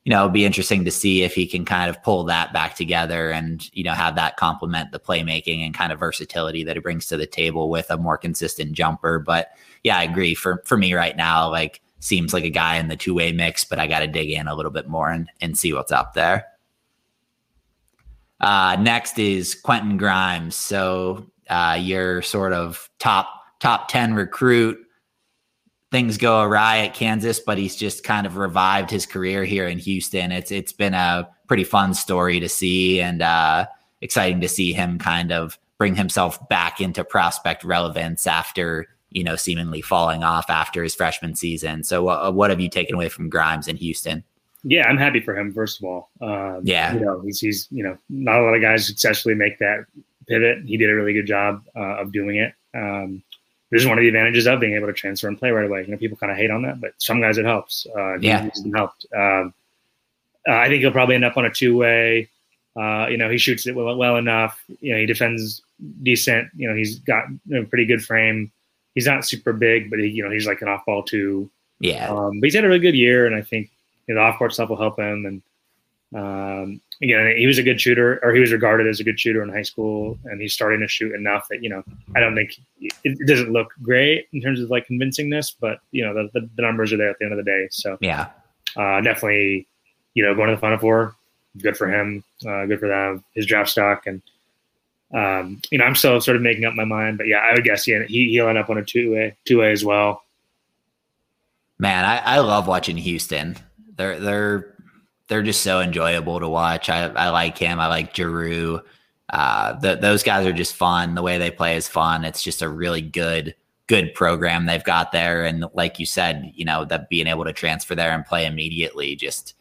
you know, it'll be interesting to see if he can kind of pull that back together and, you know, have that complement the playmaking and kind of versatility that he brings to the table with a more consistent jumper. But yeah, I agree. For for me right now, like seems like a guy in the two-way mix, but I gotta dig in a little bit more and, and see what's up there. Uh, next is Quentin Grimes. So uh, your sort of top top ten recruit. Things go awry at Kansas, but he's just kind of revived his career here in Houston. It's it's been a pretty fun story to see and uh, exciting to see him kind of bring himself back into prospect relevance after you know seemingly falling off after his freshman season. So uh, what have you taken away from Grimes in Houston? yeah, I'm happy for him. First of all, um, yeah, you know, he's, he's you know not a lot of guys successfully make that pivot. He did a really good job uh, of doing it. Um, this is one of the advantages of being able to transfer and play right away. You know, people kind of hate on that, but some guys it helps. Uh, yeah, it helped. Um, uh, I think he'll probably end up on a two way. Uh, you know, he shoots it well, well, enough. You know, he defends decent. You know, he's got a pretty good frame. He's not super big, but he, you know, he's like an off ball two. Yeah. Um, but he's had a really good year, and I think you know, the off court stuff will help him. And um, again, he was a good shooter, or he was regarded as a good shooter in high school, and he's starting to shoot enough that you know I don't think it, it doesn't look great in terms of like convincingness, but you know the, the, the numbers are there at the end of the day. So yeah, uh, definitely, you know, going to the Final Four, good for him, uh, good for them, his draft stock, and um, you know, I'm still sort of making up my mind, but yeah, I would guess yeah, he he'll end up on a two way two way as well. Man, I, I love watching Houston. They're they're they're just so enjoyable to watch. I, I like him. I like Jarreau. Uh, the, those guys are just fun. The way they play is fun. It's just a really good good program they've got there. And like you said, you know that being able to transfer there and play immediately just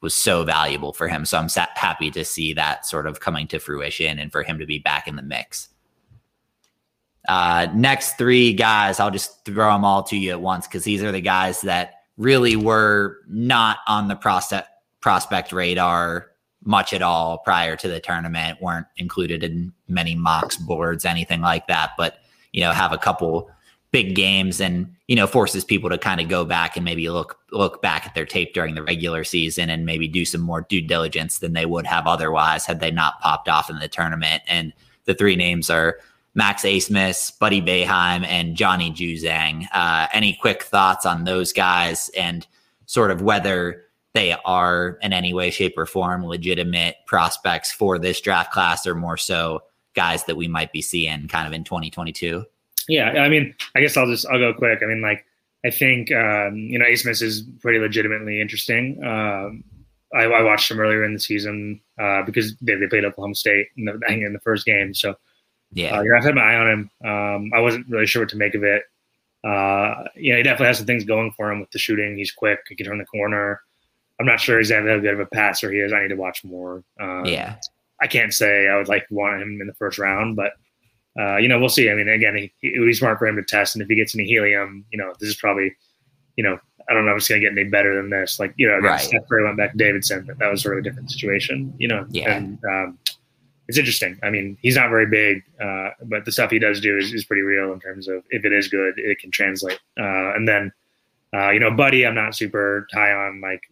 was so valuable for him. So I'm sa- happy to see that sort of coming to fruition and for him to be back in the mix. Uh, next three guys, I'll just throw them all to you at once because these are the guys that really were not on the prospect prospect radar much at all prior to the tournament weren't included in many mocks boards anything like that but you know have a couple big games and you know forces people to kind of go back and maybe look look back at their tape during the regular season and maybe do some more due diligence than they would have otherwise had they not popped off in the tournament and the three names are Max Abmas, Buddy Boeheim, and Johnny Juzang. Uh, any quick thoughts on those guys and sort of whether they are in any way, shape, or form legitimate prospects for this draft class or more so guys that we might be seeing kind of in 2022? Yeah, I mean, I guess I'll just I'll go quick. I mean, like I think um, you know Abmas is pretty legitimately interesting. Um, I, I, watched him earlier in the season uh, because they, they played Oklahoma State in the, in the first game, so yeah, uh, I've had my eye on him. Um, I wasn't really sure what to make of it. Uh, you know, he definitely has some things going for him with the shooting. He's quick. He can turn the corner. I'm not sure exactly how good of a passer he is. I need to watch more. Um, yeah. I can't say I would like want him in the first round, but uh, you know, we'll see. I mean, again, he, it would be smart for him to test, and if he gets any helium, you know, this is probably, you know, I don't know if it's going to get any better than this. Like, you know, Right. Steph Curry went back to Davidson, but that was sort of a different situation, you know. Yeah. And um, it's interesting. I mean, he's not very big, uh, but the stuff he does do is, is pretty real in terms of if it is good, it can translate. Uh, and then, uh, you know, Buddy, I'm not super high on. Like,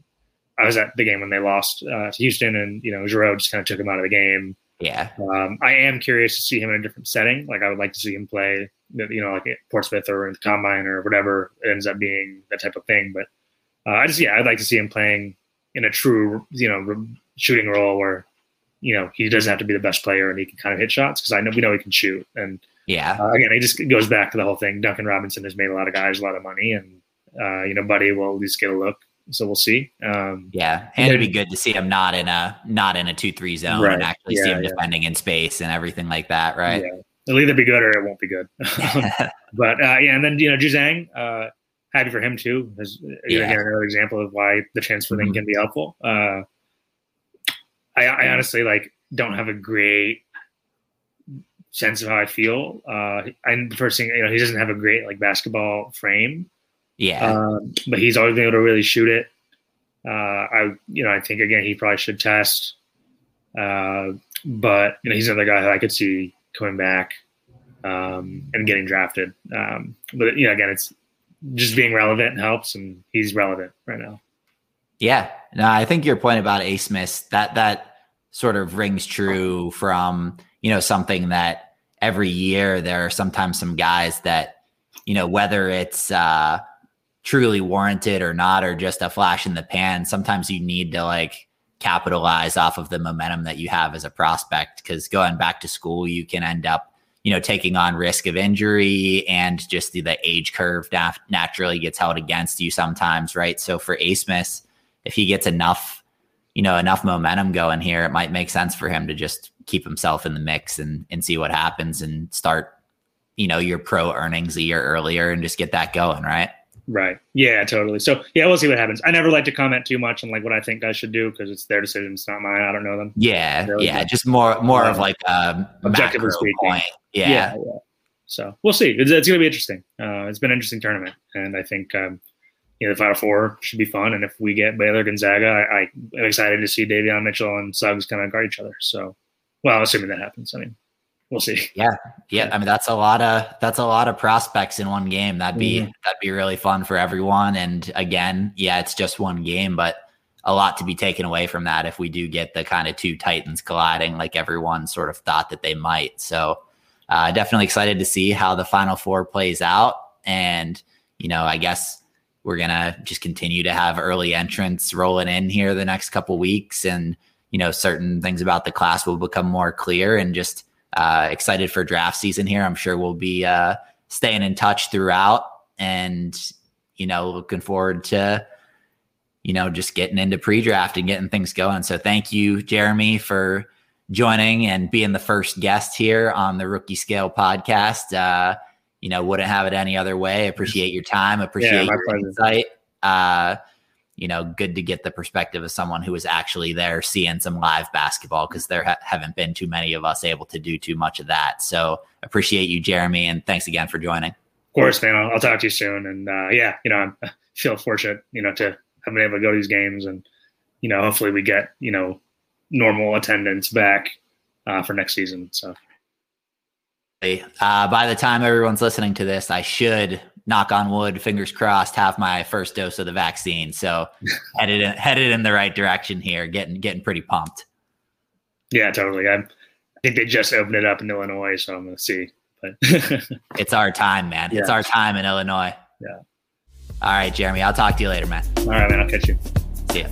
I was at the game when they lost uh, to Houston, and you know, Jarreau just kind of took him out of the game. Yeah. Um, I am curious to see him in a different setting. Like I would like to see him play, you know, like at Portsmouth or in the Combine or whatever it ends up being, that type of thing. But uh, I just, yeah, I'd like to see him playing in a true, you know, shooting role where, you know, he doesn't have to be the best player and he can kind of hit shots because I know we know he can shoot. And Yeah. uh, again, it just goes back to the whole thing. Duncan Robinson has made a lot of guys a lot of money, and uh, you know, Buddy will at least get a look. So we'll see. Um, Yeah, and it'd be good to see him not in a not in a two three zone Right. and actually see him yeah. defending in space and everything like that, right? Yeah. It'll either be good or it won't be good. but uh, yeah, and then you know Juzang, uh, happy for him too. Is Yeah. again another example of why the transfer thing Mhm. can be helpful. Uh, I, I honestly like don't have a great sense of how I feel. Uh, and the first thing you know, he doesn't have a great like basketball frame, yeah, um, but he's always been able to really shoot it. Uh, I you know I think again he probably should test. Uh, but you know he's another guy that I could see coming back um, and getting drafted. Um, but you know again it's just being relevant helps, and he's relevant right now. yeah. No, I think your point about Abmas that that sort of rings true from you know something that every year there are sometimes some guys that you know whether it's uh truly warranted or not or just a flash in the pan sometimes you need to like capitalize off of the momentum that you have as a prospect because going back to school you can end up you know taking on risk of injury and just the, the age curve nat- naturally gets held against you sometimes right? So for Abmas if he gets enough you know enough momentum going here it might make sense for him to just keep himself in the mix and and see what happens and start you know your pro earnings a year earlier and just get that going right Right. Yeah, totally. So yeah, we'll see what happens. I never like to comment too much on like what I think guys should do because it's their decision. It's not mine. I don't know them. yeah Really yeah good. just more more of Um, like a objectively speaking. point yeah yeah. So we'll see. It's, it's going to be interesting. Uh, it's been an interesting tournament, and I think um, you know the Final Four should be fun. And if we get Baylor Gonzaga, I, I am excited to see Davion Mitchell and Suggs kind of guard each other. So, well, assuming that happens, I mean, we'll see. yeah Yeah. i mean that's a lot of that's a lot of prospects in one game that'd be Mhm. that'd be really fun for everyone and again yeah it's just one game but a lot to be taken away from that if we do get the kind of two titans colliding like everyone sort of thought that they might so uh, definitely excited to see how the final four plays out and you know i guess we're gonna just continue to have early entrants rolling in here the next couple weeks and you know certain things about the class will become more clear and just uh, excited for draft season here. I'm sure we'll be uh, staying in touch throughout, and you know, looking forward to you know just getting into pre-draft and getting things going. So thank you, Jeremy, for joining and being the first guest here on the Rookie Scale podcast. Uh, you know, wouldn't have it any other way. Appreciate your time. Appreciate my your pleasure. insight. You know, good to get the perspective of someone who was actually there seeing some live basketball because there ha- haven't been too many of us able to do too much of that. So appreciate you, Jeremy, and thanks again for joining. Of course, man. I'll, I'll talk to you soon. And uh, yeah, you know, I feel fortunate, you know, to have been able to go to these games, and you know, hopefully we get you know normal attendance back uh, for next season. So Uh, by the time everyone's listening to this, I should knock on wood, fingers crossed, have my first dose of the vaccine. So headed in, headed in the right direction here. Getting getting pretty pumped. yeah, totally. I'm, I think they just opened it up in Illinois, so I'm going to see. But It's our time, man. It's our time in Illinois. Yeah. All right, Jeremy. I'll talk to you later, man. all right, man. I'll catch you. See ya.